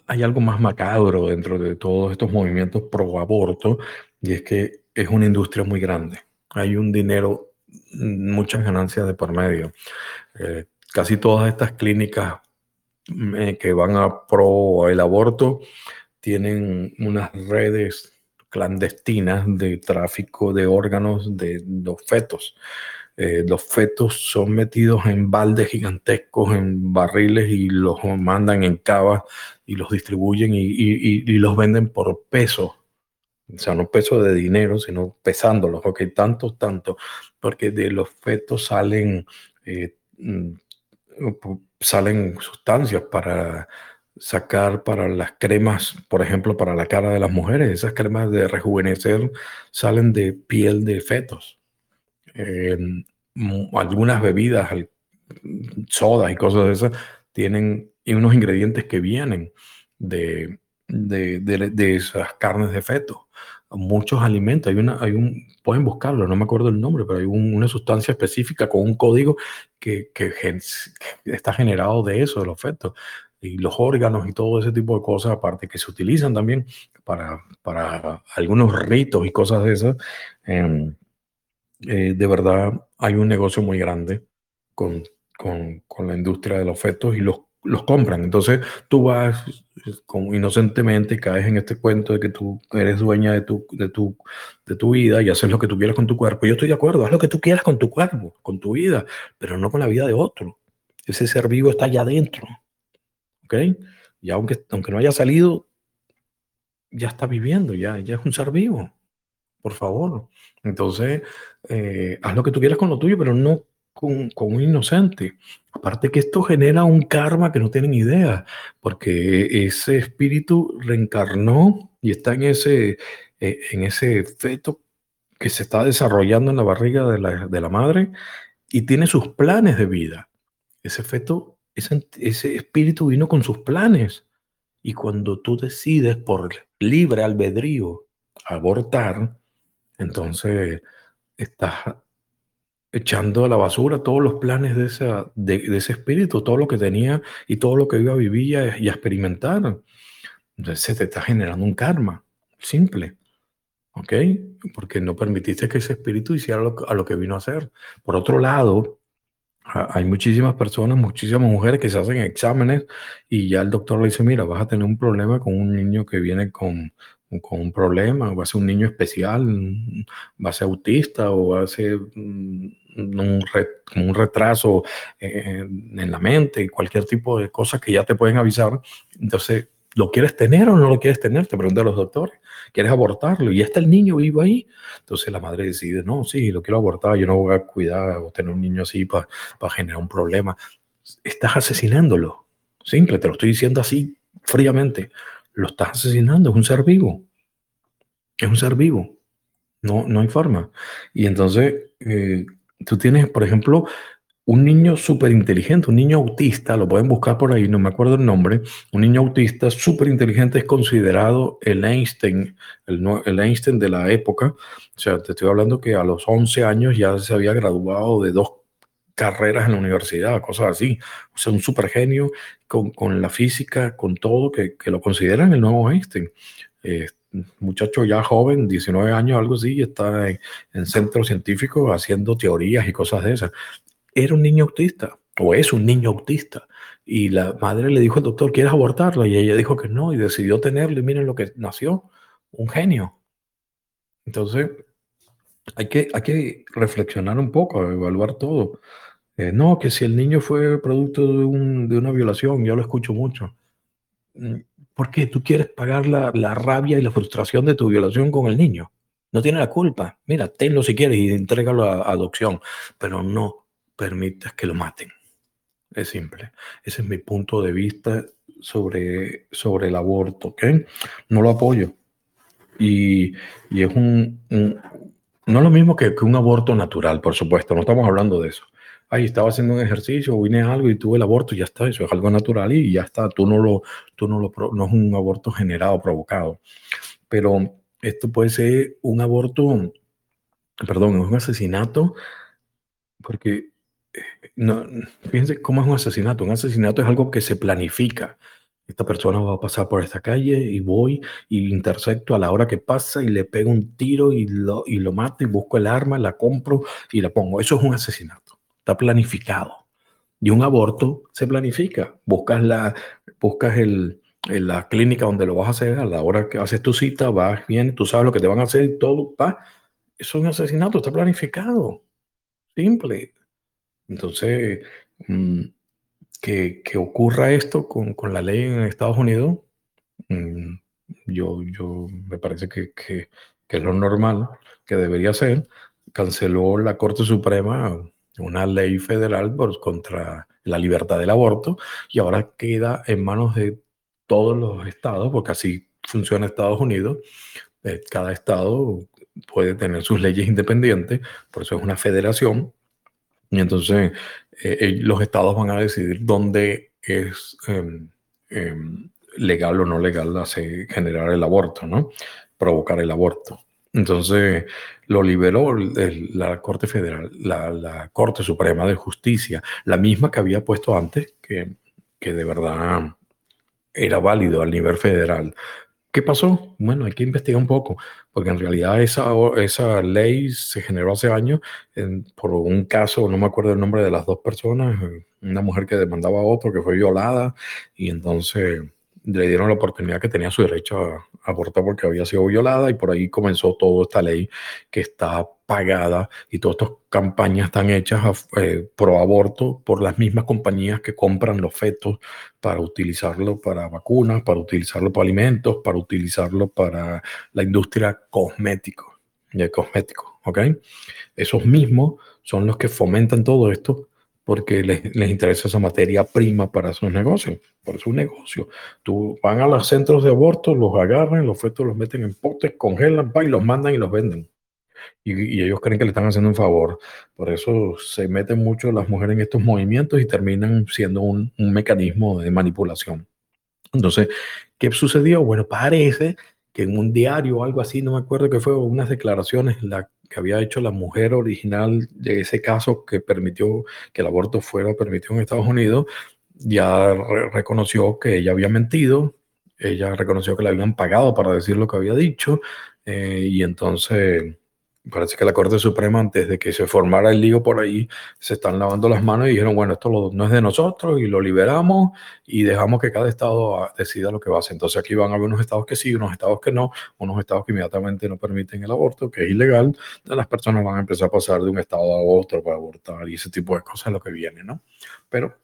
hay algo más macabro dentro de todos estos movimientos pro aborto y es que es una industria muy grande. Hay un dinero, muchas ganancias de por medio. Eh, casi todas estas clínicas mm, eh, que van a pro el aborto tienen unas redes clandestinas de tráfico de órganos de los fetos. Eh, los fetos son metidos en baldes gigantescos, en barriles y los mandan en cavas y los distribuyen y, los venden por peso. O sea, no peso de dinero, sino pesándolos, ok, tantos, tanto, porque de los fetos salen eh, mm, salen sustancias para sacar para las cremas, por ejemplo, para la cara de las mujeres. Esas cremas de rejuvenecer salen de piel de fetos. Em, algunas bebidas, sodas y cosas de esas, tienen unos ingredientes que vienen de, de, esas carnes de feto. Muchos alimentos, hay una, hay un, pueden buscarlo, no me acuerdo el nombre, pero hay una sustancia específica con un código que, que, está generado de eso, de los fetos y los órganos y todo ese tipo de cosas, aparte que se utilizan también para, para algunos ritos y cosas de esas, em, eh, de verdad hay un negocio muy grande con, con, con, la industria de los fetos y los, los compran. Entonces tú vas como inocentemente, caes en este cuento de que tú eres dueña de tu, de, tu, de tu vida y haces lo que tú quieras con tu cuerpo. Yo estoy de acuerdo, haz lo que tú quieras con tu cuerpo, con tu vida, pero no con la vida de otro. Ese ser vivo está allá adentro. ¿ok? Y aunque, aunque no haya salido, ya está viviendo, ya, ya es un ser vivo, por favor. Entonces, eh, haz lo que tú quieras con lo tuyo, pero no con, con, un inocente. Aparte que esto genera un karma que no tienen idea, porque ese espíritu reencarnó y está en ese, eh, en ese feto que se está desarrollando en la barriga de la, de la madre y tiene sus planes de vida. Ese feto ese, espíritu vino con sus planes. Y cuando tú decides por libre albedrío abortar, entonces estás echando a la basura todos los planes de, esa, de, ese espíritu, todo lo que tenía y todo lo que iba a vivir y a, experimentar. Entonces se te está generando un karma, simple. ¿Ok? Porque no permitiste que ese espíritu hiciera a lo que vino a hacer. Por otro lado, hay muchísimas personas, muchísimas mujeres que se hacen exámenes y ya el doctor le dice, mira, vas a tener un problema con un niño que viene con, con un problema, va a ser un niño especial, va a ser autista o va a ser mm, un, retraso eh, en la mente, cualquier tipo de cosas que ya te pueden avisar. Entonces, ¿lo quieres tener o no lo quieres tener? Te preguntan los doctores quieres abortarlo y está el niño vivo ahí. Entonces la madre decide, no, sí, lo quiero abortar, yo no voy a cuidar o tener un niño así para generar un problema. Estás asesinándolo. Simple, te lo estoy diciendo así fríamente. Lo estás asesinando, es un ser vivo. Es un ser vivo. No, no hay forma. Y entonces, eh, tú tienes, por ejemplo, un niño súper inteligente, un niño autista, lo pueden buscar por ahí, no me acuerdo el nombre, un niño autista súper inteligente es considerado el Einstein, el, el, Einstein de la época. O sea, te estoy hablando que a los 11 años ya se había graduado de dos carreras en la universidad, cosas así. O sea, un súper genio con, con, la física, con todo, que, que lo consideran el nuevo Einstein. Eh, muchacho ya joven, 19 años, algo así, y está en, en centros científicos haciendo teorías y cosas de esas era un niño autista o es un niño autista. Y la madre le dijo al doctor, ¿quieres abortarlo? Y ella dijo que no y decidió tenerlo. Y miren lo que nació, un genio. Entonces, hay que, hay que reflexionar un poco, evaluar todo. Eh, no, que si el niño fue producto de, un, de, una violación, yo lo escucho mucho. Mm, ¿Por qué? Tú quieres pagar la, la rabia y la frustración de tu violación con el niño. No tiene la culpa. Mira, tenlo si quieres y entrégalo a adopción, pero no permitas que lo maten. Es simple. Ese es mi punto de vista sobre, sobre el aborto. No lo apoyo. Y, y es un, No es lo mismo que, que, un aborto natural, por supuesto. No estamos hablando de eso. Ahí estaba haciendo un ejercicio, vine a algo y tuve el aborto ya está. Eso es algo natural y ya está. Tú no lo, tú no lo, no es un aborto generado, provocado. Pero esto puede ser un aborto, perdón, es un asesinato, porque no, fíjense cómo es un asesinato. Un asesinato es algo que se planifica. Esta persona va a pasar por esta calle y voy y intersecto a la hora que pasa y le pego un tiro y lo, y lo mato y busco el arma, la compro y la pongo. Eso es un asesinato. Está planificado. Y un aborto se planifica. Buscas la, buscas el, la clínica donde lo vas a hacer, a la hora que haces tu cita, vas bien, tú sabes lo que te van a hacer y todo, va. Es un asesinato, está planificado. Simple. Entonces, mm, que, que, ocurra esto con, con, la ley en Estados Unidos, mm, yo, yo me parece que, que, que, es lo normal, que debería ser. Canceló la Corte Suprema una ley federal contra la libertad del aborto y ahora queda en manos de todos los estados, porque así funciona Estados Unidos, eh, cada estado puede tener sus leyes independientes, por eso es una federación, y entonces eh, los estados van a decidir dónde es em, em, legal o no legal hacer, generar el aborto, ¿no? Provocar el aborto. Entonces lo liberó la Corte Federal, la, Corte Suprema de Justicia, la misma que había puesto antes, que, que de verdad era válido al nivel federal. ¿Qué pasó? Bueno, hay que investigar un poco, porque en realidad esa, esa ley se generó hace años por un caso, no me acuerdo el nombre de las dos personas, una mujer que demandaba a otro que fue violada y entonces le dieron la oportunidad que tenía su derecho a, abortar porque había sido violada y por ahí comenzó toda esta ley que está pagada y todas estas campañas están hechas eh, pro aborto por las mismas compañías que compran los fetos para utilizarlo para vacunas, para utilizarlo para alimentos, para utilizarlo para la industria cosmético, de cosméticos, ¿ok? Esos mismos son los que fomentan todo esto porque les, interesa esa materia prima para sus negocios, por su negocio. Tú van a los centros de aborto, los agarran, los fetos los meten en potes, congelan, y los mandan y los venden. Y, ellos creen que le están haciendo un favor. Por eso se meten mucho las mujeres en estos movimientos y terminan siendo un, un mecanismo de manipulación. Entonces, ¿qué sucedió? Bueno, parece que en un diario o algo así, no me acuerdo qué fue, unas declaraciones, la que había hecho la mujer original de ese caso que permitió que el aborto fuera permitido en Estados Unidos, ya reconoció que ella había mentido, ella reconoció que le habían pagado para decir lo que había dicho, eh, y entonces parece que la Corte Suprema, antes de que se formara el lío por ahí, se están lavando las manos y dijeron, bueno, esto no es de nosotros y lo liberamos y dejamos que cada estado decida lo que va a hacer. Entonces aquí van a haber unos estados que sí, unos estados que no, unos estados que inmediatamente no permiten el aborto, que es ilegal. Entonces las personas van a empezar a pasar de un estado a otro para abortar y ese tipo de cosas es lo que viene, ¿no? Pero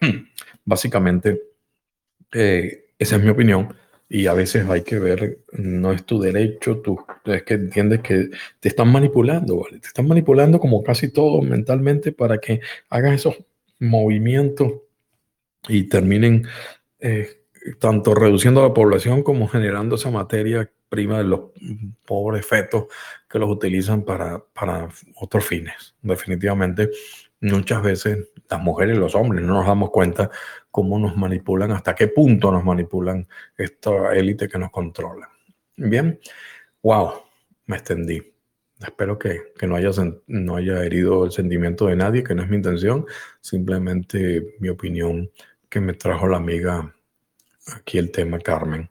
<clears throat> básicamente, eh, esa es mi opinión y a veces hay que ver, no es tu derecho, tú es que entiendes que te están manipulando, ¿vale? Te están manipulando como casi todo mentalmente para que hagas esos movimientos y terminen eh, tanto reduciendo la población como generando esa materia prima de los pobres fetos que los utilizan para, para otros fines. Definitivamente, muchas veces las mujeres y los hombres no nos damos cuenta cómo nos manipulan, hasta qué punto nos manipulan esta élite que nos controla. Bien, wow, me extendí. Espero que, que no, haya, no haya herido el sentimiento de nadie, que no es mi intención, simplemente mi opinión que me trajo la amiga aquí el tema Carmen.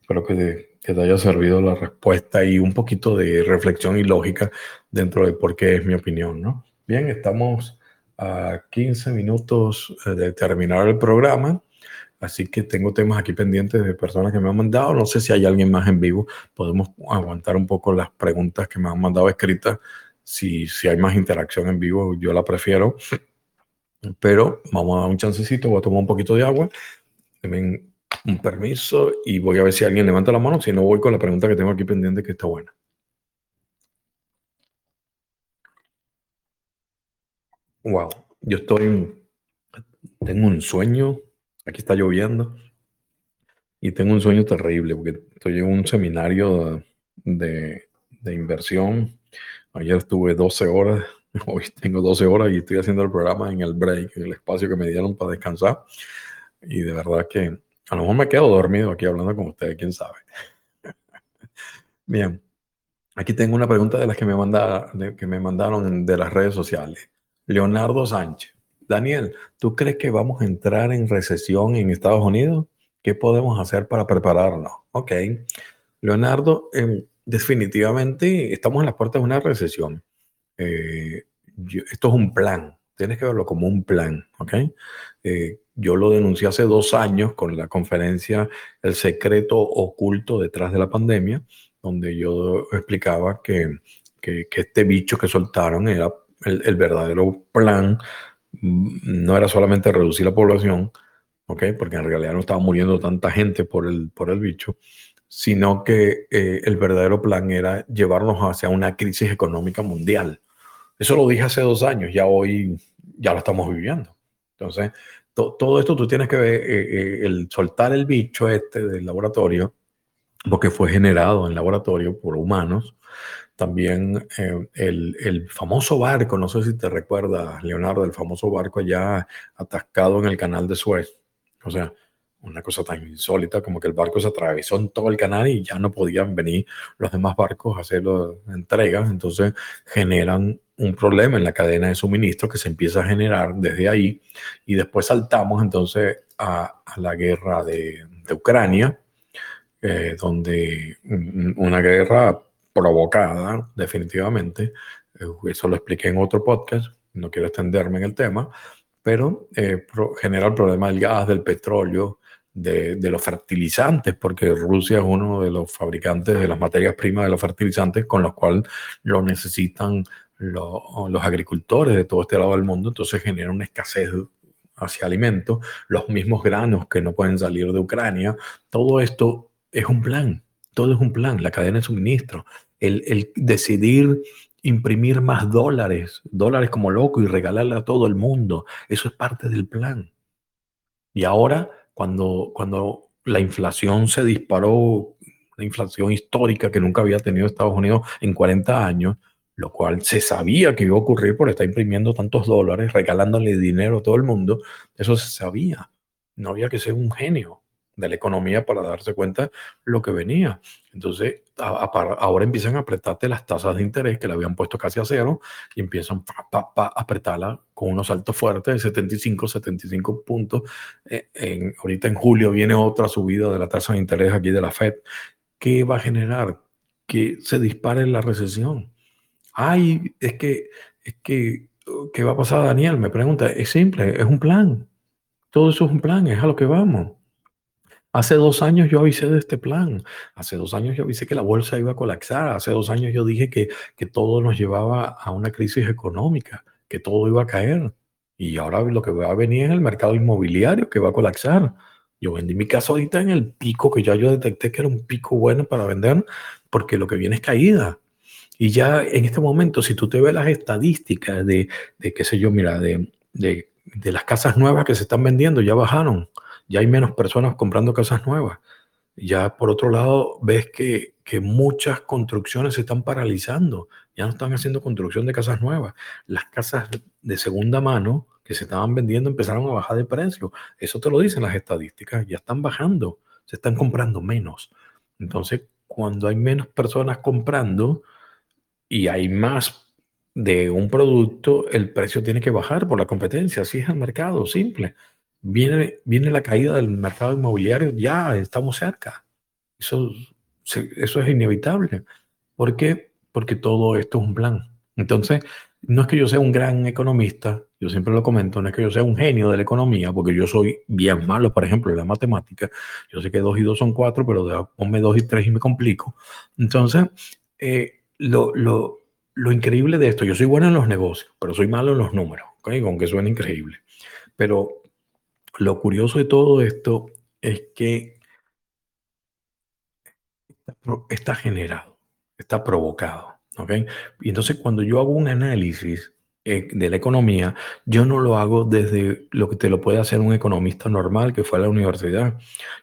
Espero que, que te haya servido la respuesta y un poquito de reflexión y lógica dentro de por qué es mi opinión, ¿no? Bien, estamos a 15 minutos eh, de terminar el programa. Así que tengo temas aquí pendientes de personas que me han mandado. No sé si hay alguien más en vivo. Podemos aguantar un poco las preguntas que me han mandado escritas. Si, si hay más interacción en vivo, yo la prefiero. Pero vamos a dar un chancecito. Voy a tomar un poquito de agua. Denme un permiso y voy a ver si alguien levanta la mano. Si no, voy con la pregunta que tengo aquí pendiente que está buena. Wow, yo estoy, tengo un sueño, aquí está lloviendo, y tengo un sueño terrible porque estoy en un seminario de, de inversión. Ayer estuve 12 horas, <laughs> hoy tengo 12 horas y estoy haciendo el programa en el break, en el espacio que me dieron para descansar. Y de verdad que a lo mejor me quedo dormido aquí hablando con ustedes, quién sabe. <laughs> Bien, aquí tengo una pregunta de las que me, manda, que me mandaron de las redes sociales. Leonardo Sánchez. Daniel, ¿tú crees que vamos a entrar en recesión en Estados Unidos? ¿Qué podemos hacer para prepararnos? Ok. Leonardo, em, definitivamente estamos en las puertas de una recesión. Eh, esto es un plan. Tienes que verlo como un plan, ¿ok? Eh, yo lo denuncié hace dos años con la conferencia El secreto oculto detrás de la pandemia, donde yo explicaba que, que este bicho que soltaron era el, verdadero plan mm, no era solamente reducir la población, ¿okay? porque en realidad no estaba muriendo tanta gente por el, por el bicho, sino que eh, el verdadero plan era llevarnos hacia una crisis económica mundial. Eso lo dije hace dos años, ya hoy ya lo estamos viviendo. Entonces, todo esto tú tienes que ver, eh, eh, el soltar el bicho este del laboratorio, porque fue generado en laboratorio por humanos, también eh, el, el, famoso barco, no sé si te recuerdas, Leonardo, el famoso barco allá atascado en el canal de Suez. O sea, una cosa tan insólita como que el barco se atravesó en todo el canal y ya no podían venir los demás barcos a hacer la entrega. Entonces generan un problema en la cadena de suministro que se empieza a generar desde ahí y después saltamos entonces a, a la guerra de, de Ucrania, eh, donde una guerra provocada, definitivamente. Eh, eso lo expliqué en otro podcast, no quiero extenderme en el tema, pero eh, genera el problema del gas, del petróleo, de, los fertilizantes, porque Rusia es uno de los fabricantes de las materias primas de los fertilizantes con los cuales lo necesitan los agricultores de todo este lado del mundo, entonces genera una escasez hacia alimentos, los mismos granos que no pueden salir de Ucrania, todo esto es un plan, todo es un plan, la cadena de suministro, el, decidir imprimir más dólares, dólares como loco y regalarle a todo el mundo. Eso es parte del plan. Y ahora, cuando, cuando la inflación se disparó, la inflación histórica que nunca había tenido Estados Unidos en 40 años, lo cual se sabía que iba a ocurrir por estar imprimiendo tantos dólares, regalándole dinero a todo el mundo, eso se sabía. No había que ser un genio de la economía para darse cuenta lo que venía. Entonces, ahora empiezan a apretarte las tasas de interés que le habían puesto casi a cero y empiezan a apretarla con unos saltos fuertes de 75, 75 puntos. Eh, en, ahorita en julio viene otra subida de la tasa de interés aquí de la Fed. ¿Qué va a generar? Que se dispare la recesión. Ay, es que, es que, ¿qué va a pasar, Daniel? Me pregunta, es simple, es un plan. Todo eso es un plan, es a lo que vamos. Hace dos años yo avisé de este plan. Hace dos años yo avisé que la bolsa iba a colapsar. Hace dos años yo dije que, que todo nos llevaba a una crisis económica, que todo iba a caer. Y ahora lo que va a venir es el mercado inmobiliario que va a colapsar. Yo vendí mi casa ahorita en el pico que ya yo detecté que era un pico bueno para vender, porque lo que viene es caída. Y ya en este momento, si tú te ves las estadísticas de, de qué sé yo, mira, de, de, de las casas nuevas que se están vendiendo, ya bajaron ya hay menos personas comprando casas nuevas. Ya por otro lado, ves que, que muchas construcciones se están paralizando, ya no están haciendo construcción de casas nuevas. Las casas de segunda mano que se estaban vendiendo empezaron a bajar de precio. Eso te lo dicen las estadísticas, ya están bajando, se están comprando menos. Entonces, cuando hay menos personas comprando y hay más de un producto, el precio tiene que bajar por la competencia. Así es el mercado, simple viene, viene la caída del mercado inmobiliario, ya estamos cerca. Eso, eso es inevitable. ¿Por qué? Porque todo esto es un plan. Entonces, no es que yo sea un gran economista, yo siempre lo comento, no es que yo sea un genio de la economía, porque yo soy bien malo, por ejemplo, en la matemática. Yo sé que dos y dos son cuatro, pero ponme dos y tres y me complico. Entonces, eh, lo, lo, lo, increíble de esto, yo soy bueno en los negocios, pero soy malo en los números, ¿okay? aunque suene increíble. Pero lo curioso de todo esto es que está generado, está provocado. Y entonces cuando yo hago un análisis eh, de la economía, yo no lo hago desde lo que te lo puede hacer un economista normal que fue a la universidad.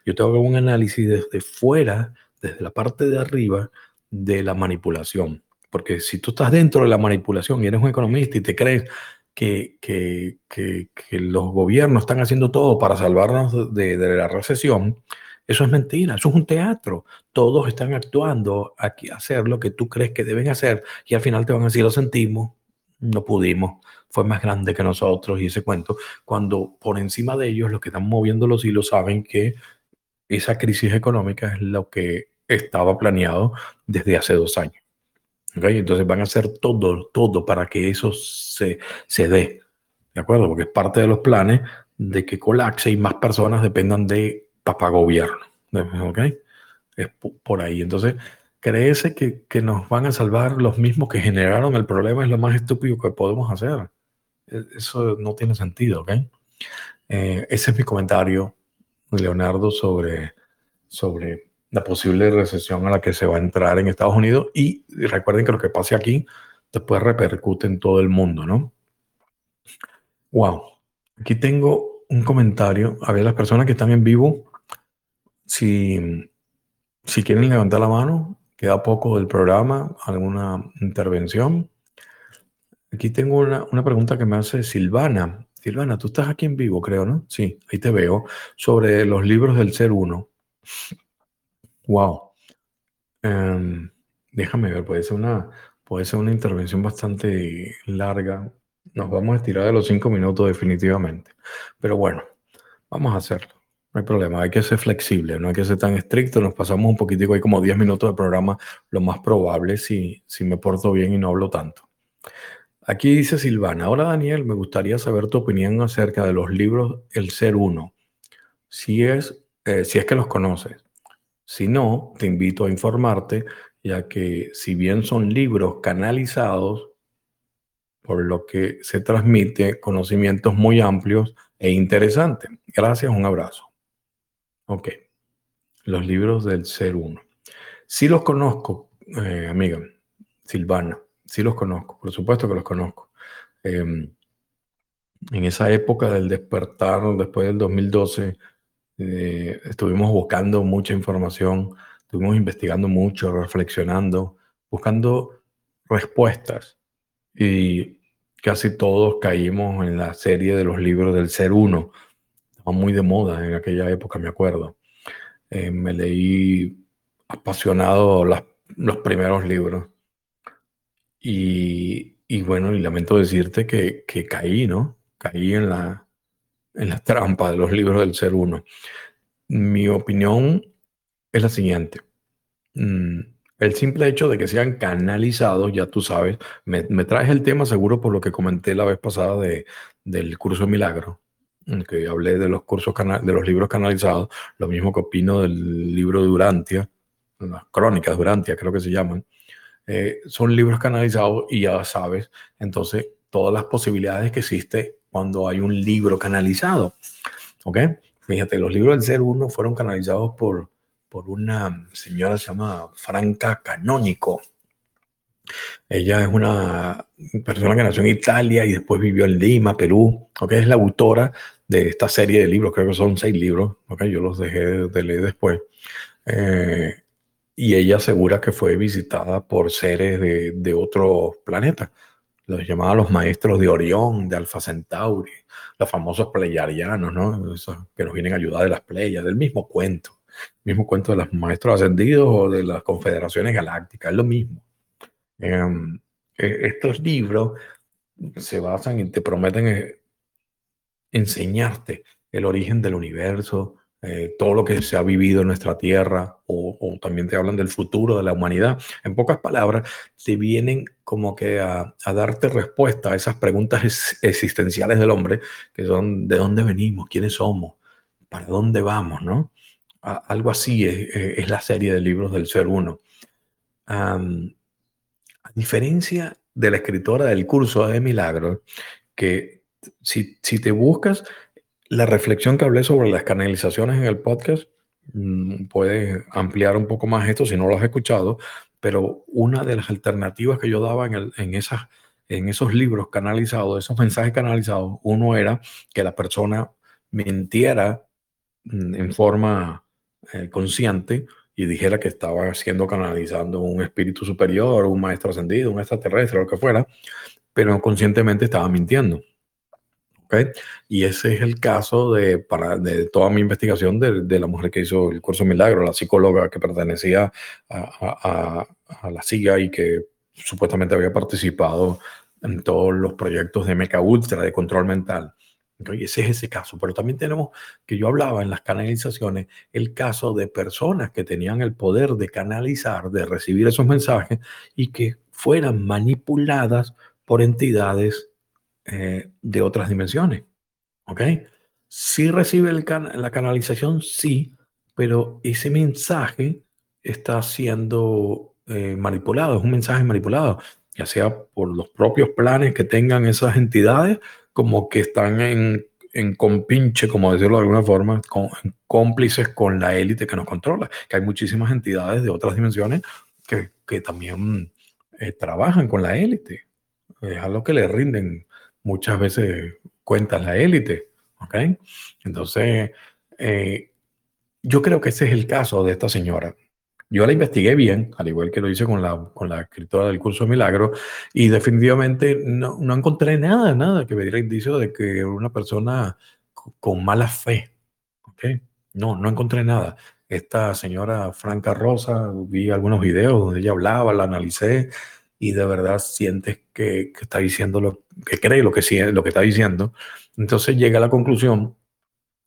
Yo te hago un análisis desde fuera, desde la parte de arriba de la manipulación. Porque si tú estás dentro de la manipulación y eres un economista y te crees que, que, que, los gobiernos están haciendo todo para salvarnos de, la recesión, eso es mentira, eso es un teatro. Todos están actuando aquí a hacer lo que tú crees que deben hacer y al final te van a decir, lo sentimos, no pudimos, fue más grande que nosotros y ese cuento, cuando por encima de ellos los que están moviendo los hilos saben que esa crisis económica es lo que estaba planeado desde hace dos años. Entonces van a hacer todo, todo para que eso se, se dé. ¿De acuerdo? Porque es parte de los planes de que colapse y más personas dependan de papá gobierno. ¿Ok? Es por ahí. Entonces, creerse que, que, nos van a salvar los mismos que generaron el problema es lo más estúpido que podemos hacer. E, eso no tiene sentido, ¿ok? Eh, ese es mi comentario, Leonardo, sobre, sobre la posible recesión a la que se va a entrar en Estados Unidos y, recuerden que lo que pase aquí después repercute en todo el mundo, ¿no? Wow. Aquí tengo un comentario. A ver, las personas que están en vivo, si, si quieren levantar la mano, queda poco del programa, alguna intervención. Aquí tengo una, una pregunta que me hace Silvana. Silvana, tú estás aquí en vivo, creo, ¿no? Sí, ahí te veo. Sobre los libros del ser uno. Wow. Em, déjame ver, puede ser una, puede ser una intervención bastante larga. Nos vamos a estirar de los cinco minutos definitivamente. Pero bueno, vamos a hacerlo. No hay problema, hay que ser flexible, no hay que ser tan estricto. Nos pasamos un poquitico, hay como 10 minutos de programa, lo más probable si, si me porto bien y no hablo tanto. Aquí dice Silvana, hola Daniel, me gustaría saber tu opinión acerca de los libros El Ser Uno, si es, eh, si es que los conoces. Si no, te invito a informarte, ya que si bien son libros canalizados, por lo que se transmite conocimientos muy amplios e interesantes. Gracias, un abrazo. Ok, los libros del Ser Uno. Sí los conozco, eh, amiga Silvana sí los conozco, por supuesto que los conozco. Em, en esa época del despertar, después del 2012, eh, estuvimos buscando mucha información, estuvimos investigando mucho, reflexionando, buscando respuestas y casi todos caímos en la serie de los libros del ser uno. Estaba muy de moda en aquella época, me acuerdo. Eh, me leí apasionado los primeros libros y, bueno, y lamento decirte que, que, caí, ¿no? Caí en la, en la trampa de los libros del ser uno. Mi opinión es la siguiente. Mm, el simple hecho de que sean canalizados, ya tú sabes, me, me traes el tema seguro por lo que comenté la vez pasada de, del curso milagro, que hablé de los cursos de los libros canalizados, lo mismo que opino del libro de Durantia, las crónicas Durantia creo que se llaman, eh, son libros canalizados y ya sabes, entonces, todas las posibilidades que existe cuando hay un libro canalizado. ¿Ok? Fíjate, los libros del ser uno fueron canalizados por, por una señora que se llama Franca Canónico. Ella es una persona que nació en Italia y después vivió en Lima, Perú. ¿ok? Es la autora de esta serie de libros, creo que son seis libros. ¿ok? Yo los dejé de leer después. Eh, y ella asegura que fue visitada por seres de, de otros planetas. Los llamaba los maestros de Orión, de Alfa Centauri, los famosos pleyarianos, ¿no? Esos que nos vienen a ayudar de las playas, del mismo cuento. mismo cuento de los maestros ascendidos o de las confederaciones galácticas, es lo mismo. Em, e, estos libros se basan y te prometen eh, enseñarte el origen del universo, eh, todo lo que se ha vivido en nuestra tierra, o, también te hablan del futuro de la humanidad. En pocas palabras, te vienen como que a, darte respuesta a esas preguntas existenciales del hombre, que son de dónde venimos, quiénes somos, para dónde vamos, ¿no? algo así es, la serie de libros del ser uno. a diferencia de la escritora del curso de milagros, que si, si te buscas la reflexión que hablé sobre las canalizaciones en el podcast, mm, puede ampliar un poco más esto si no lo has escuchado, pero una de las alternativas que yo daba en, en, esas, en esos libros canalizados, esos mensajes canalizados, uno era que la persona mintiera mm, en forma eh, consciente y dijera que estaba siendo canalizando un espíritu superior, un maestro ascendido, un extraterrestre, lo que fuera, pero conscientemente estaba mintiendo. Y ese es el caso de, para, de toda mi investigación de, la mujer que hizo el curso Milagro, la psicóloga que pertenecía a, la SIGA y que supuestamente había participado en todos los proyectos de Meca Ultra, de control mental. Y ese es ese caso. Pero también tenemos, que yo hablaba en las canalizaciones, el caso de personas que tenían el poder de canalizar, de recibir esos mensajes y que fueran manipuladas por entidades eh, de otras dimensiones. ¿Ok? Si recibe la canalización, sí, pero ese mensaje está siendo eh, manipulado, es un mensaje manipulado, ya sea por los propios planes que tengan esas entidades, como que están en, en compinche, como decirlo de alguna forma, cómplices con la élite que nos controla, que hay muchísimas entidades de otras dimensiones que, que también eh, trabajan con la élite, es algo que le rinden muchas veces cuentas la élite, ¿Ok? Entonces, eh, yo creo que ese es el caso de esta señora. Yo la investigué bien, al igual que lo hice con la, con la escritora del curso de milagro, y definitivamente no, no encontré nada, nada que me diera indicio de que era una persona con mala fe. ¿Ok? No, no encontré nada. Esta señora Franca Rosa, vi algunos videos donde ella hablaba, la analicé y de verdad sientes que, que está diciendo lo que cree, lo que, lo que está diciendo. Entonces llega a la conclusión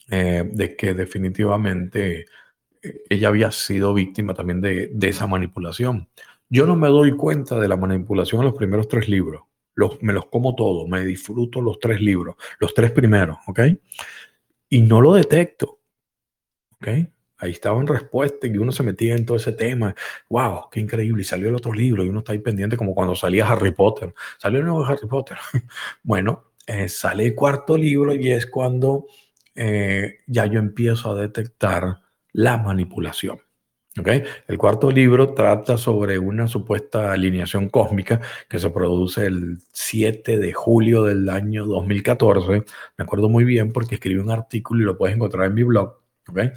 eh, de que definitivamente eh, ella había sido víctima también de, de, esa manipulación. Yo no me doy cuenta de la manipulación en los primeros tres libros. Los, me los como todos, me disfruto los tres libros, los tres primeros, ¿ok? Y no lo detecto, ¿ok? Ahí estaba en respuesta y uno se metía en todo ese tema. ¡Wow! ¡Qué increíble! Y salió el otro libro y uno está ahí pendiente como cuando salía Harry Potter. Salió el nuevo Harry Potter. <laughs> bueno, eh, sale el cuarto libro y es cuando eh, ya yo empiezo a detectar la manipulación. ¿Okay? El cuarto libro trata sobre una supuesta alineación cósmica que se produce el 7 de julio del año 2014. Me acuerdo muy bien porque escribí un artículo y lo puedes encontrar en mi blog. ¿okay?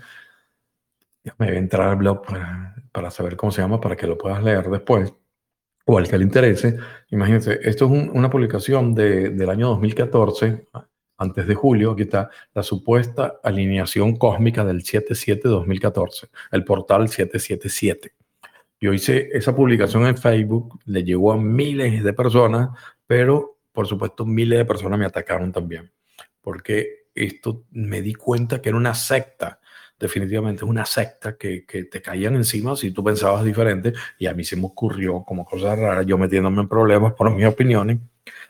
Me voy a entrar al blog para, para, saber cómo se llama, para que lo puedas leer después, o al que le interese. Imagínense, esto es un, una publicación de, del año 2014, antes de julio, aquí está la supuesta alineación cósmica del 7-7-2014, el portal 777. Yo hice esa publicación en Facebook, le llegó a miles de personas, pero por supuesto miles de personas me atacaron también, porque esto me di cuenta que era una secta, definitivamente es una secta que, que, te caían encima si tú pensabas diferente, y a mí se me ocurrió como cosa rara, yo metiéndome en problemas por mis opiniones,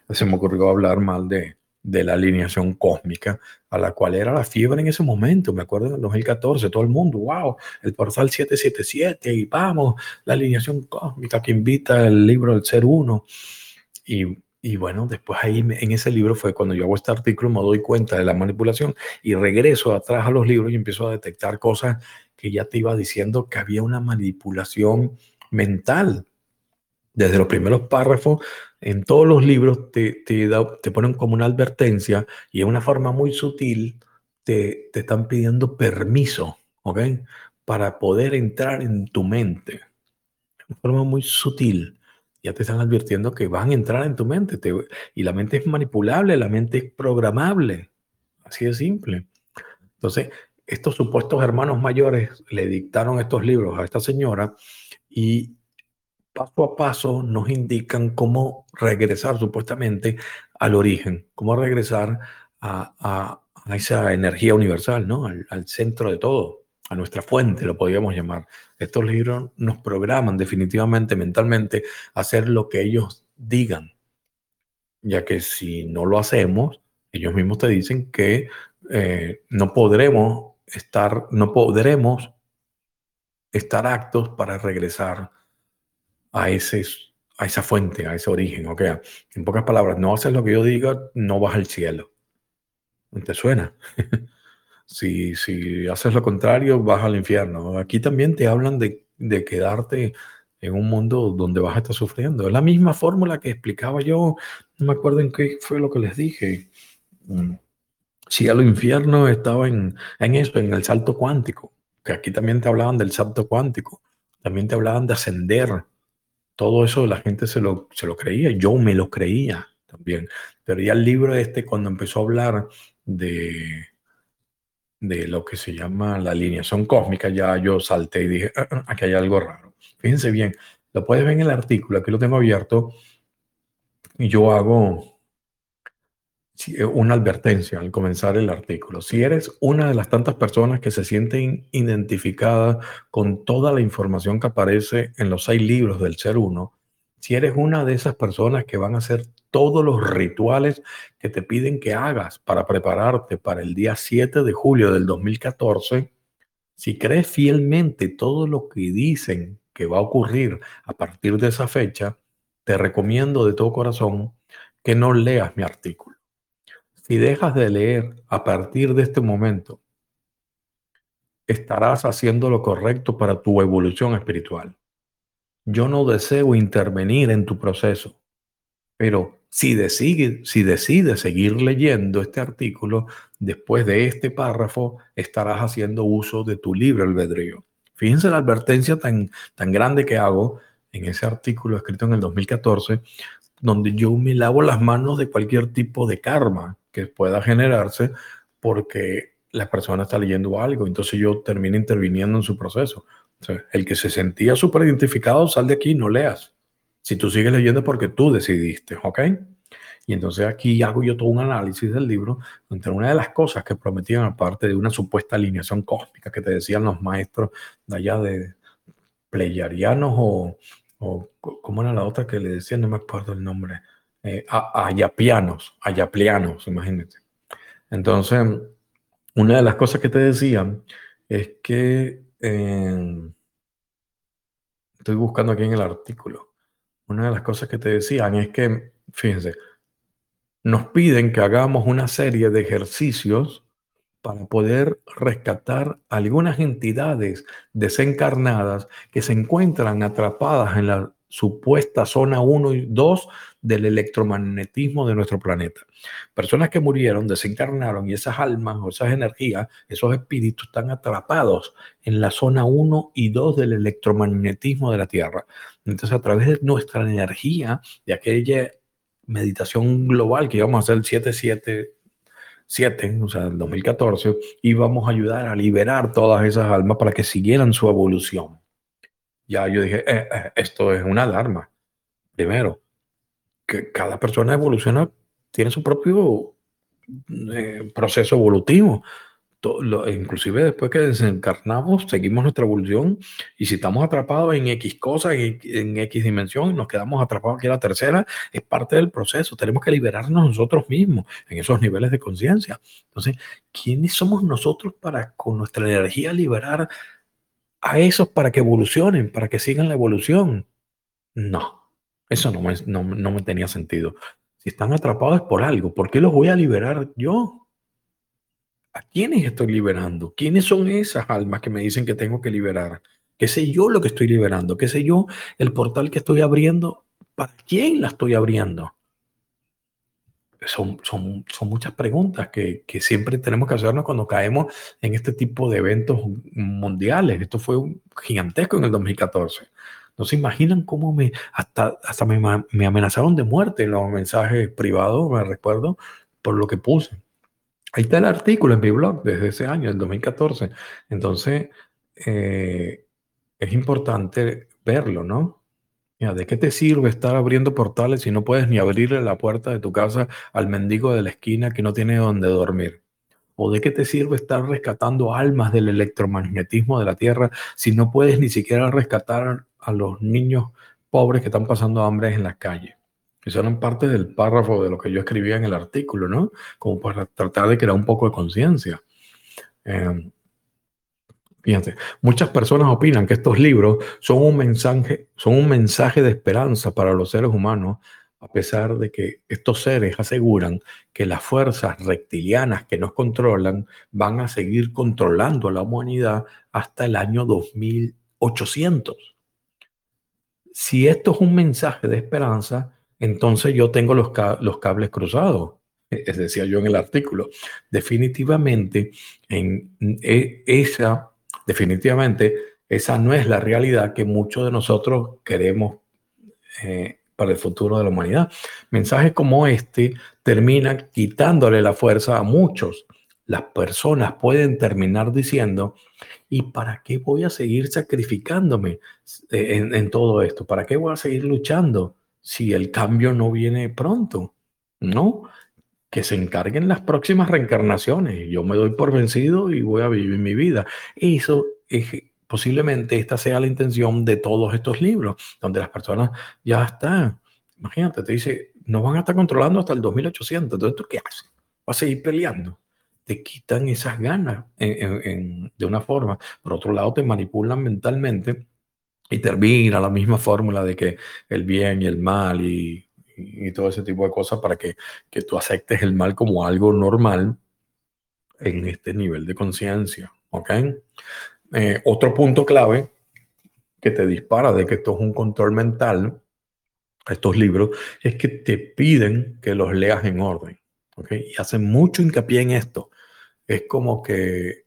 se me ocurrió hablar mal de, de la alineación cósmica, a la cual era la fiebre en ese momento. Me acuerdo en el 2014, todo el mundo, wow, el portal 777 y vamos, la alineación cósmica que invita el libro del ser uno. Y, y bueno, después ahí en ese libro fue cuando yo hago este artículo, me doy cuenta de la manipulación y regreso atrás a los libros y empiezo a detectar cosas que ya te iba diciendo que había una manipulación mental. Desde los primeros párrafos en todos los libros te, te, ponen como una advertencia y de una forma muy sutil te, te están pidiendo permiso, ¿ok? Para poder entrar en tu mente. De forma muy sutil. Ya te están advirtiendo que van a entrar en tu mente. Te, y la mente es manipulable, la mente es programable. Así de simple. Entonces, estos supuestos hermanos mayores le dictaron estos libros a esta señora y paso a paso nos indican cómo regresar supuestamente al origen, cómo regresar a, a, esa energía universal, ¿no? Al, centro de todo, a nuestra fuente, lo podríamos llamar. Estos libros nos programan definitivamente mentalmente hacer lo que ellos digan, ya que si no lo hacemos, ellos mismos te dicen que eh, no podremos estar, no podremos estar actos para regresar a, ese, a esa fuente, a ese origen. ¿ok? En pocas palabras, no haces lo que yo diga, no vas al cielo. ¿Te suena? <laughs> si, si haces lo contrario, vas al infierno. Aquí también te hablan de, de quedarte en un mundo donde vas a estar sufriendo. Es la misma fórmula que explicaba yo, no me acuerdo en qué fue lo que les dije. Mm. Cielo infierno estaba en, en eso, en el salto cuántico, que aquí también te hablaban del salto cuántico, también te hablaban de ascender, todo eso la gente se lo, se lo creía, yo me lo creía también. Pero ya el libro este, cuando empezó a hablar de, de lo que se llama la alineación cósmica, ya yo salté y dije, ah, ah, aquí hay algo raro. Fíjense bien, lo puedes ver en el artículo, aquí lo tengo abierto, y yo hago eh, una advertencia al comenzar el artículo. Si eres una de las tantas personas que se sienten identificadas con toda la información que aparece en los seis libros del ser uno, si eres una de esas personas que van a hacer todos los rituales que te piden que hagas para prepararte para el día 7 de julio del 2014, si crees fielmente todo lo que dicen que va a ocurrir a partir de esa fecha, te recomiendo de todo corazón que no leas mi artículo. Si dejas de leer a partir de este momento, estarás haciendo lo correcto para tu evolución espiritual. Yo no deseo intervenir en tu proceso, pero si decide, si decide seguir leyendo este artículo, después de este párrafo estarás haciendo uso de tu libre albedrío. Fíjense la advertencia tan, tan grande que hago en ese artículo escrito en el 2014, donde yo me lavo las manos de cualquier tipo de karma que pueda generarse porque la persona está leyendo algo, entonces yo termino interviniendo en su proceso. El que se sentía súper identificado, sal de aquí, no leas. Si tú sigues leyendo porque tú decidiste, ¿ok? Y entonces aquí hago yo todo un análisis del libro, entre una de las cosas que prometían, aparte de una supuesta alineación cósmica que te decían los maestros de allá de Pleyarianos o, o ¿cómo era la otra que le decían? No me acuerdo el nombre. Eh, ayapianos, ayaplianos, imagínate. Entonces, una de las cosas que te decían es que, eh, estoy buscando aquí en el artículo, una de las cosas que te decían es que, fíjense, nos piden que hagamos una serie de ejercicios para poder rescatar algunas entidades desencarnadas que se encuentran atrapadas en la supuesta zona 1 y 2 del electromagnetismo de nuestro planeta. Personas que murieron, desencarnaron y esas almas o esas energías, esos espíritus están atrapados en la zona 1 y 2 del electromagnetismo de la Tierra. Entonces, a través de nuestra energía, de aquella meditación global que íbamos a hacer el 777, o sea, el 2014, íbamos a ayudar a liberar todas esas almas para que siguieran su evolución. Ya yo dije, eh, eh, esto es una alarma. Primero, que cada persona evoluciona, tiene su propio eh, proceso evolutivo inclusive después que desencarnamos, seguimos nuestra evolución y si estamos atrapados en X cosas, en, X dimensión, nos quedamos atrapados aquí en la tercera, es parte del proceso. Tenemos que liberarnos nosotros mismos en esos niveles de conciencia. Entonces, ¿quiénes somos nosotros para con nuestra energía liberar a esos para que evolucionen, para que sigan la evolución? No, eso no me, no, no me tenía sentido. Si están atrapados por algo. ¿Por qué los voy a liberar yo? ¿A quiénes estoy liberando? ¿Quiénes son esas almas que me dicen que tengo que liberar? ¿Qué sé yo lo que estoy liberando? ¿Qué sé yo el portal que estoy abriendo? ¿Para quién la estoy abriendo? Son, son, son muchas preguntas que, que, siempre tenemos que hacernos cuando caemos en este tipo de eventos mundiales. Esto fue un gigantesco en el 2014. No se imaginan cómo me, hasta, hasta me, me amenazaron de muerte en los mensajes privados, me recuerdo, por lo que puse. Ahí está el artículo en mi blog desde ese año, el 2014. Entonces, eh, es importante verlo, ¿no? ¿De qué te sirve estar abriendo portales si no puedes ni abrirle la puerta de tu casa al mendigo de la esquina que no tiene donde dormir? ¿O de qué te sirve estar rescatando almas del electromagnetismo de la Tierra si no puedes ni siquiera rescatar a los niños pobres que están pasando hambre en las calles? que eran parte del párrafo de lo que yo escribía en el artículo, ¿no? Como para tratar de crear un poco de conciencia. Eh, muchas personas opinan que estos libros son un mensaje, son un mensaje de esperanza para los seres humanos, a pesar de que estos seres aseguran que las fuerzas reptilianas que nos controlan van a seguir controlando a la humanidad hasta el año 2800. Si esto es un mensaje de esperanza, entonces yo tengo los, los cables cruzados. <laughs> Decía yo en el artículo. Definitivamente, en e, esa, definitivamente, esa no es la realidad que muchos de nosotros queremos eh, para el futuro de la humanidad. Mensajes como este terminan quitándole la fuerza a muchos. Las personas pueden terminar diciendo, ¿y para qué voy a seguir sacrificándome en, en todo esto? ¿Para qué voy a seguir luchando? si el cambio no viene pronto, ¿no? Que se encarguen las próximas reencarnaciones. Yo me doy por vencido y voy a vivir mi vida. Eso es, posiblemente esta sea la intención de todos estos libros, donde las personas ya están. Imagínate, te dice, nos van a estar controlando hasta el 2800. Entonces, ¿tú qué haces? ¿Vas a seguir peleando? Te quitan esas ganas de una forma. Por otro lado, te manipulan mentalmente y termina la misma fórmula de que el bien y el mal y, todo ese tipo de cosas para que, que, tú aceptes el mal como algo normal en este nivel de conciencia. ¿Ok? Eh, otro punto clave que te dispara de que esto es un control mental estos libros es que te piden que los leas en orden. ¿okay? Y hacen mucho hincapié en esto. Es como que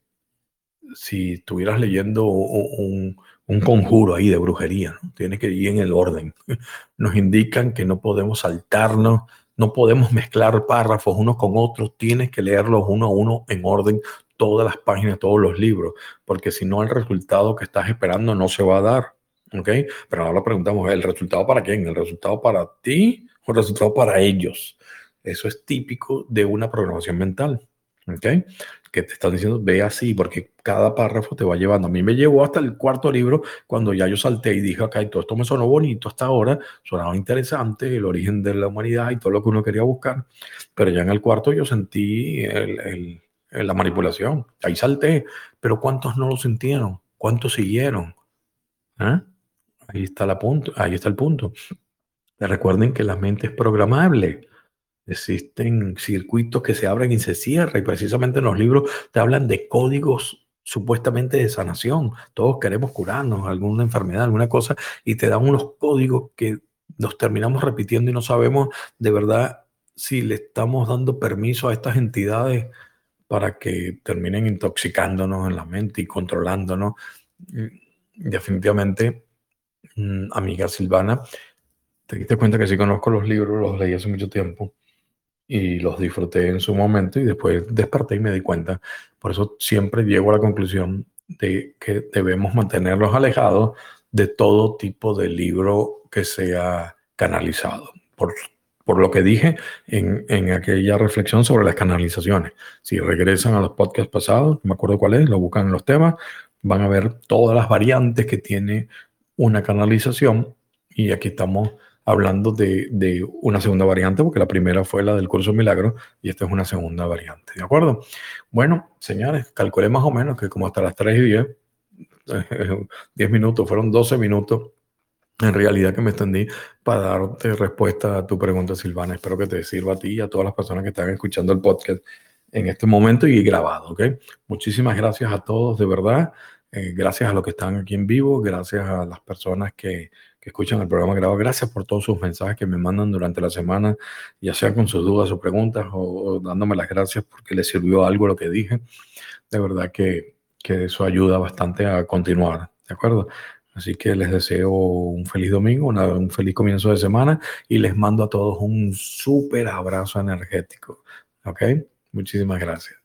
si estuvieras leyendo un, un conjuro ahí de brujería, ¿no? tiene que ir en el orden. <laughs> Nos indican que no podemos saltarnos, no podemos mezclar párrafos unos con otros, tienes que leerlos uno a uno en orden, todas las páginas, todos los libros, porque si no el resultado que estás esperando no se va a dar. ¿Ok? Pero ahora preguntamos, ¿el resultado para quién? ¿El resultado para ti o el resultado para ellos? Eso es típico de una programación mental. ¿Ok? Que te están diciendo, ve así, porque cada párrafo te va llevando. A mí me llevó hasta el cuarto libro cuando ya yo salté y dije, ok, todo esto me sonó bonito hasta ahora, sonaba interesante, el origen de la humanidad y todo lo que uno quería buscar. Pero ya en el cuarto yo sentí el, el, la manipulación. Ahí salté, pero ¿cuántos no lo sintieron? ¿Cuántos siguieron? ¿Eh? Ahí está, la punto, ahí está el punto. Recuerden que la mente es programable. Existen circuitos que se abren y se cierran y precisamente en los libros te hablan de códigos supuestamente de sanación. Todos queremos curarnos, alguna enfermedad, alguna cosa, y te dan unos códigos que nos terminamos repitiendo y no sabemos de verdad si le estamos dando permiso a estas entidades para que terminen intoxicándonos en la mente y controlándonos. Definitivamente Mm, amiga Silvana, te diste cuenta que sí conozco los libros, los leí hace mucho tiempo y los disfruté en su momento y después desperté y me di cuenta. Por eso siempre llego a la conclusión de que debemos mantenerlos alejados de todo tipo de libro que sea canalizado. Por, por lo que dije en, en, aquella reflexión sobre las canalizaciones. Si regresan a los podcasts pasados, no me acuerdo cuál es, lo buscan en los temas, van a ver todas las variantes que tiene una canalización y aquí estamos hablando de, de, una segunda variante, porque la primera fue la del curso milagro y esta es una segunda variante, ¿de acuerdo? Bueno, señores, calculé más o menos que como hasta las 3 y 10, 10 <laughs> minutos, fueron 12 minutos en realidad que me extendí para darte respuesta a tu pregunta, Silvana. Espero que te sirva a ti y a todas las personas que están escuchando el podcast en este momento y grabado, ¿ok? Muchísimas gracias a todos, de verdad. Eh, gracias a los que están aquí en vivo, gracias a las personas que, que, escuchan el programa grabado, gracias por todos sus mensajes que me mandan durante la semana, ya sea con sus dudas o preguntas o, dándome las gracias porque les sirvió algo lo que dije. De verdad que, que eso ayuda bastante a continuar, ¿de acuerdo? Así que les deseo un feliz domingo, un feliz comienzo de semana y les mando a todos un súper abrazo energético. ¿Ok? Muchísimas gracias.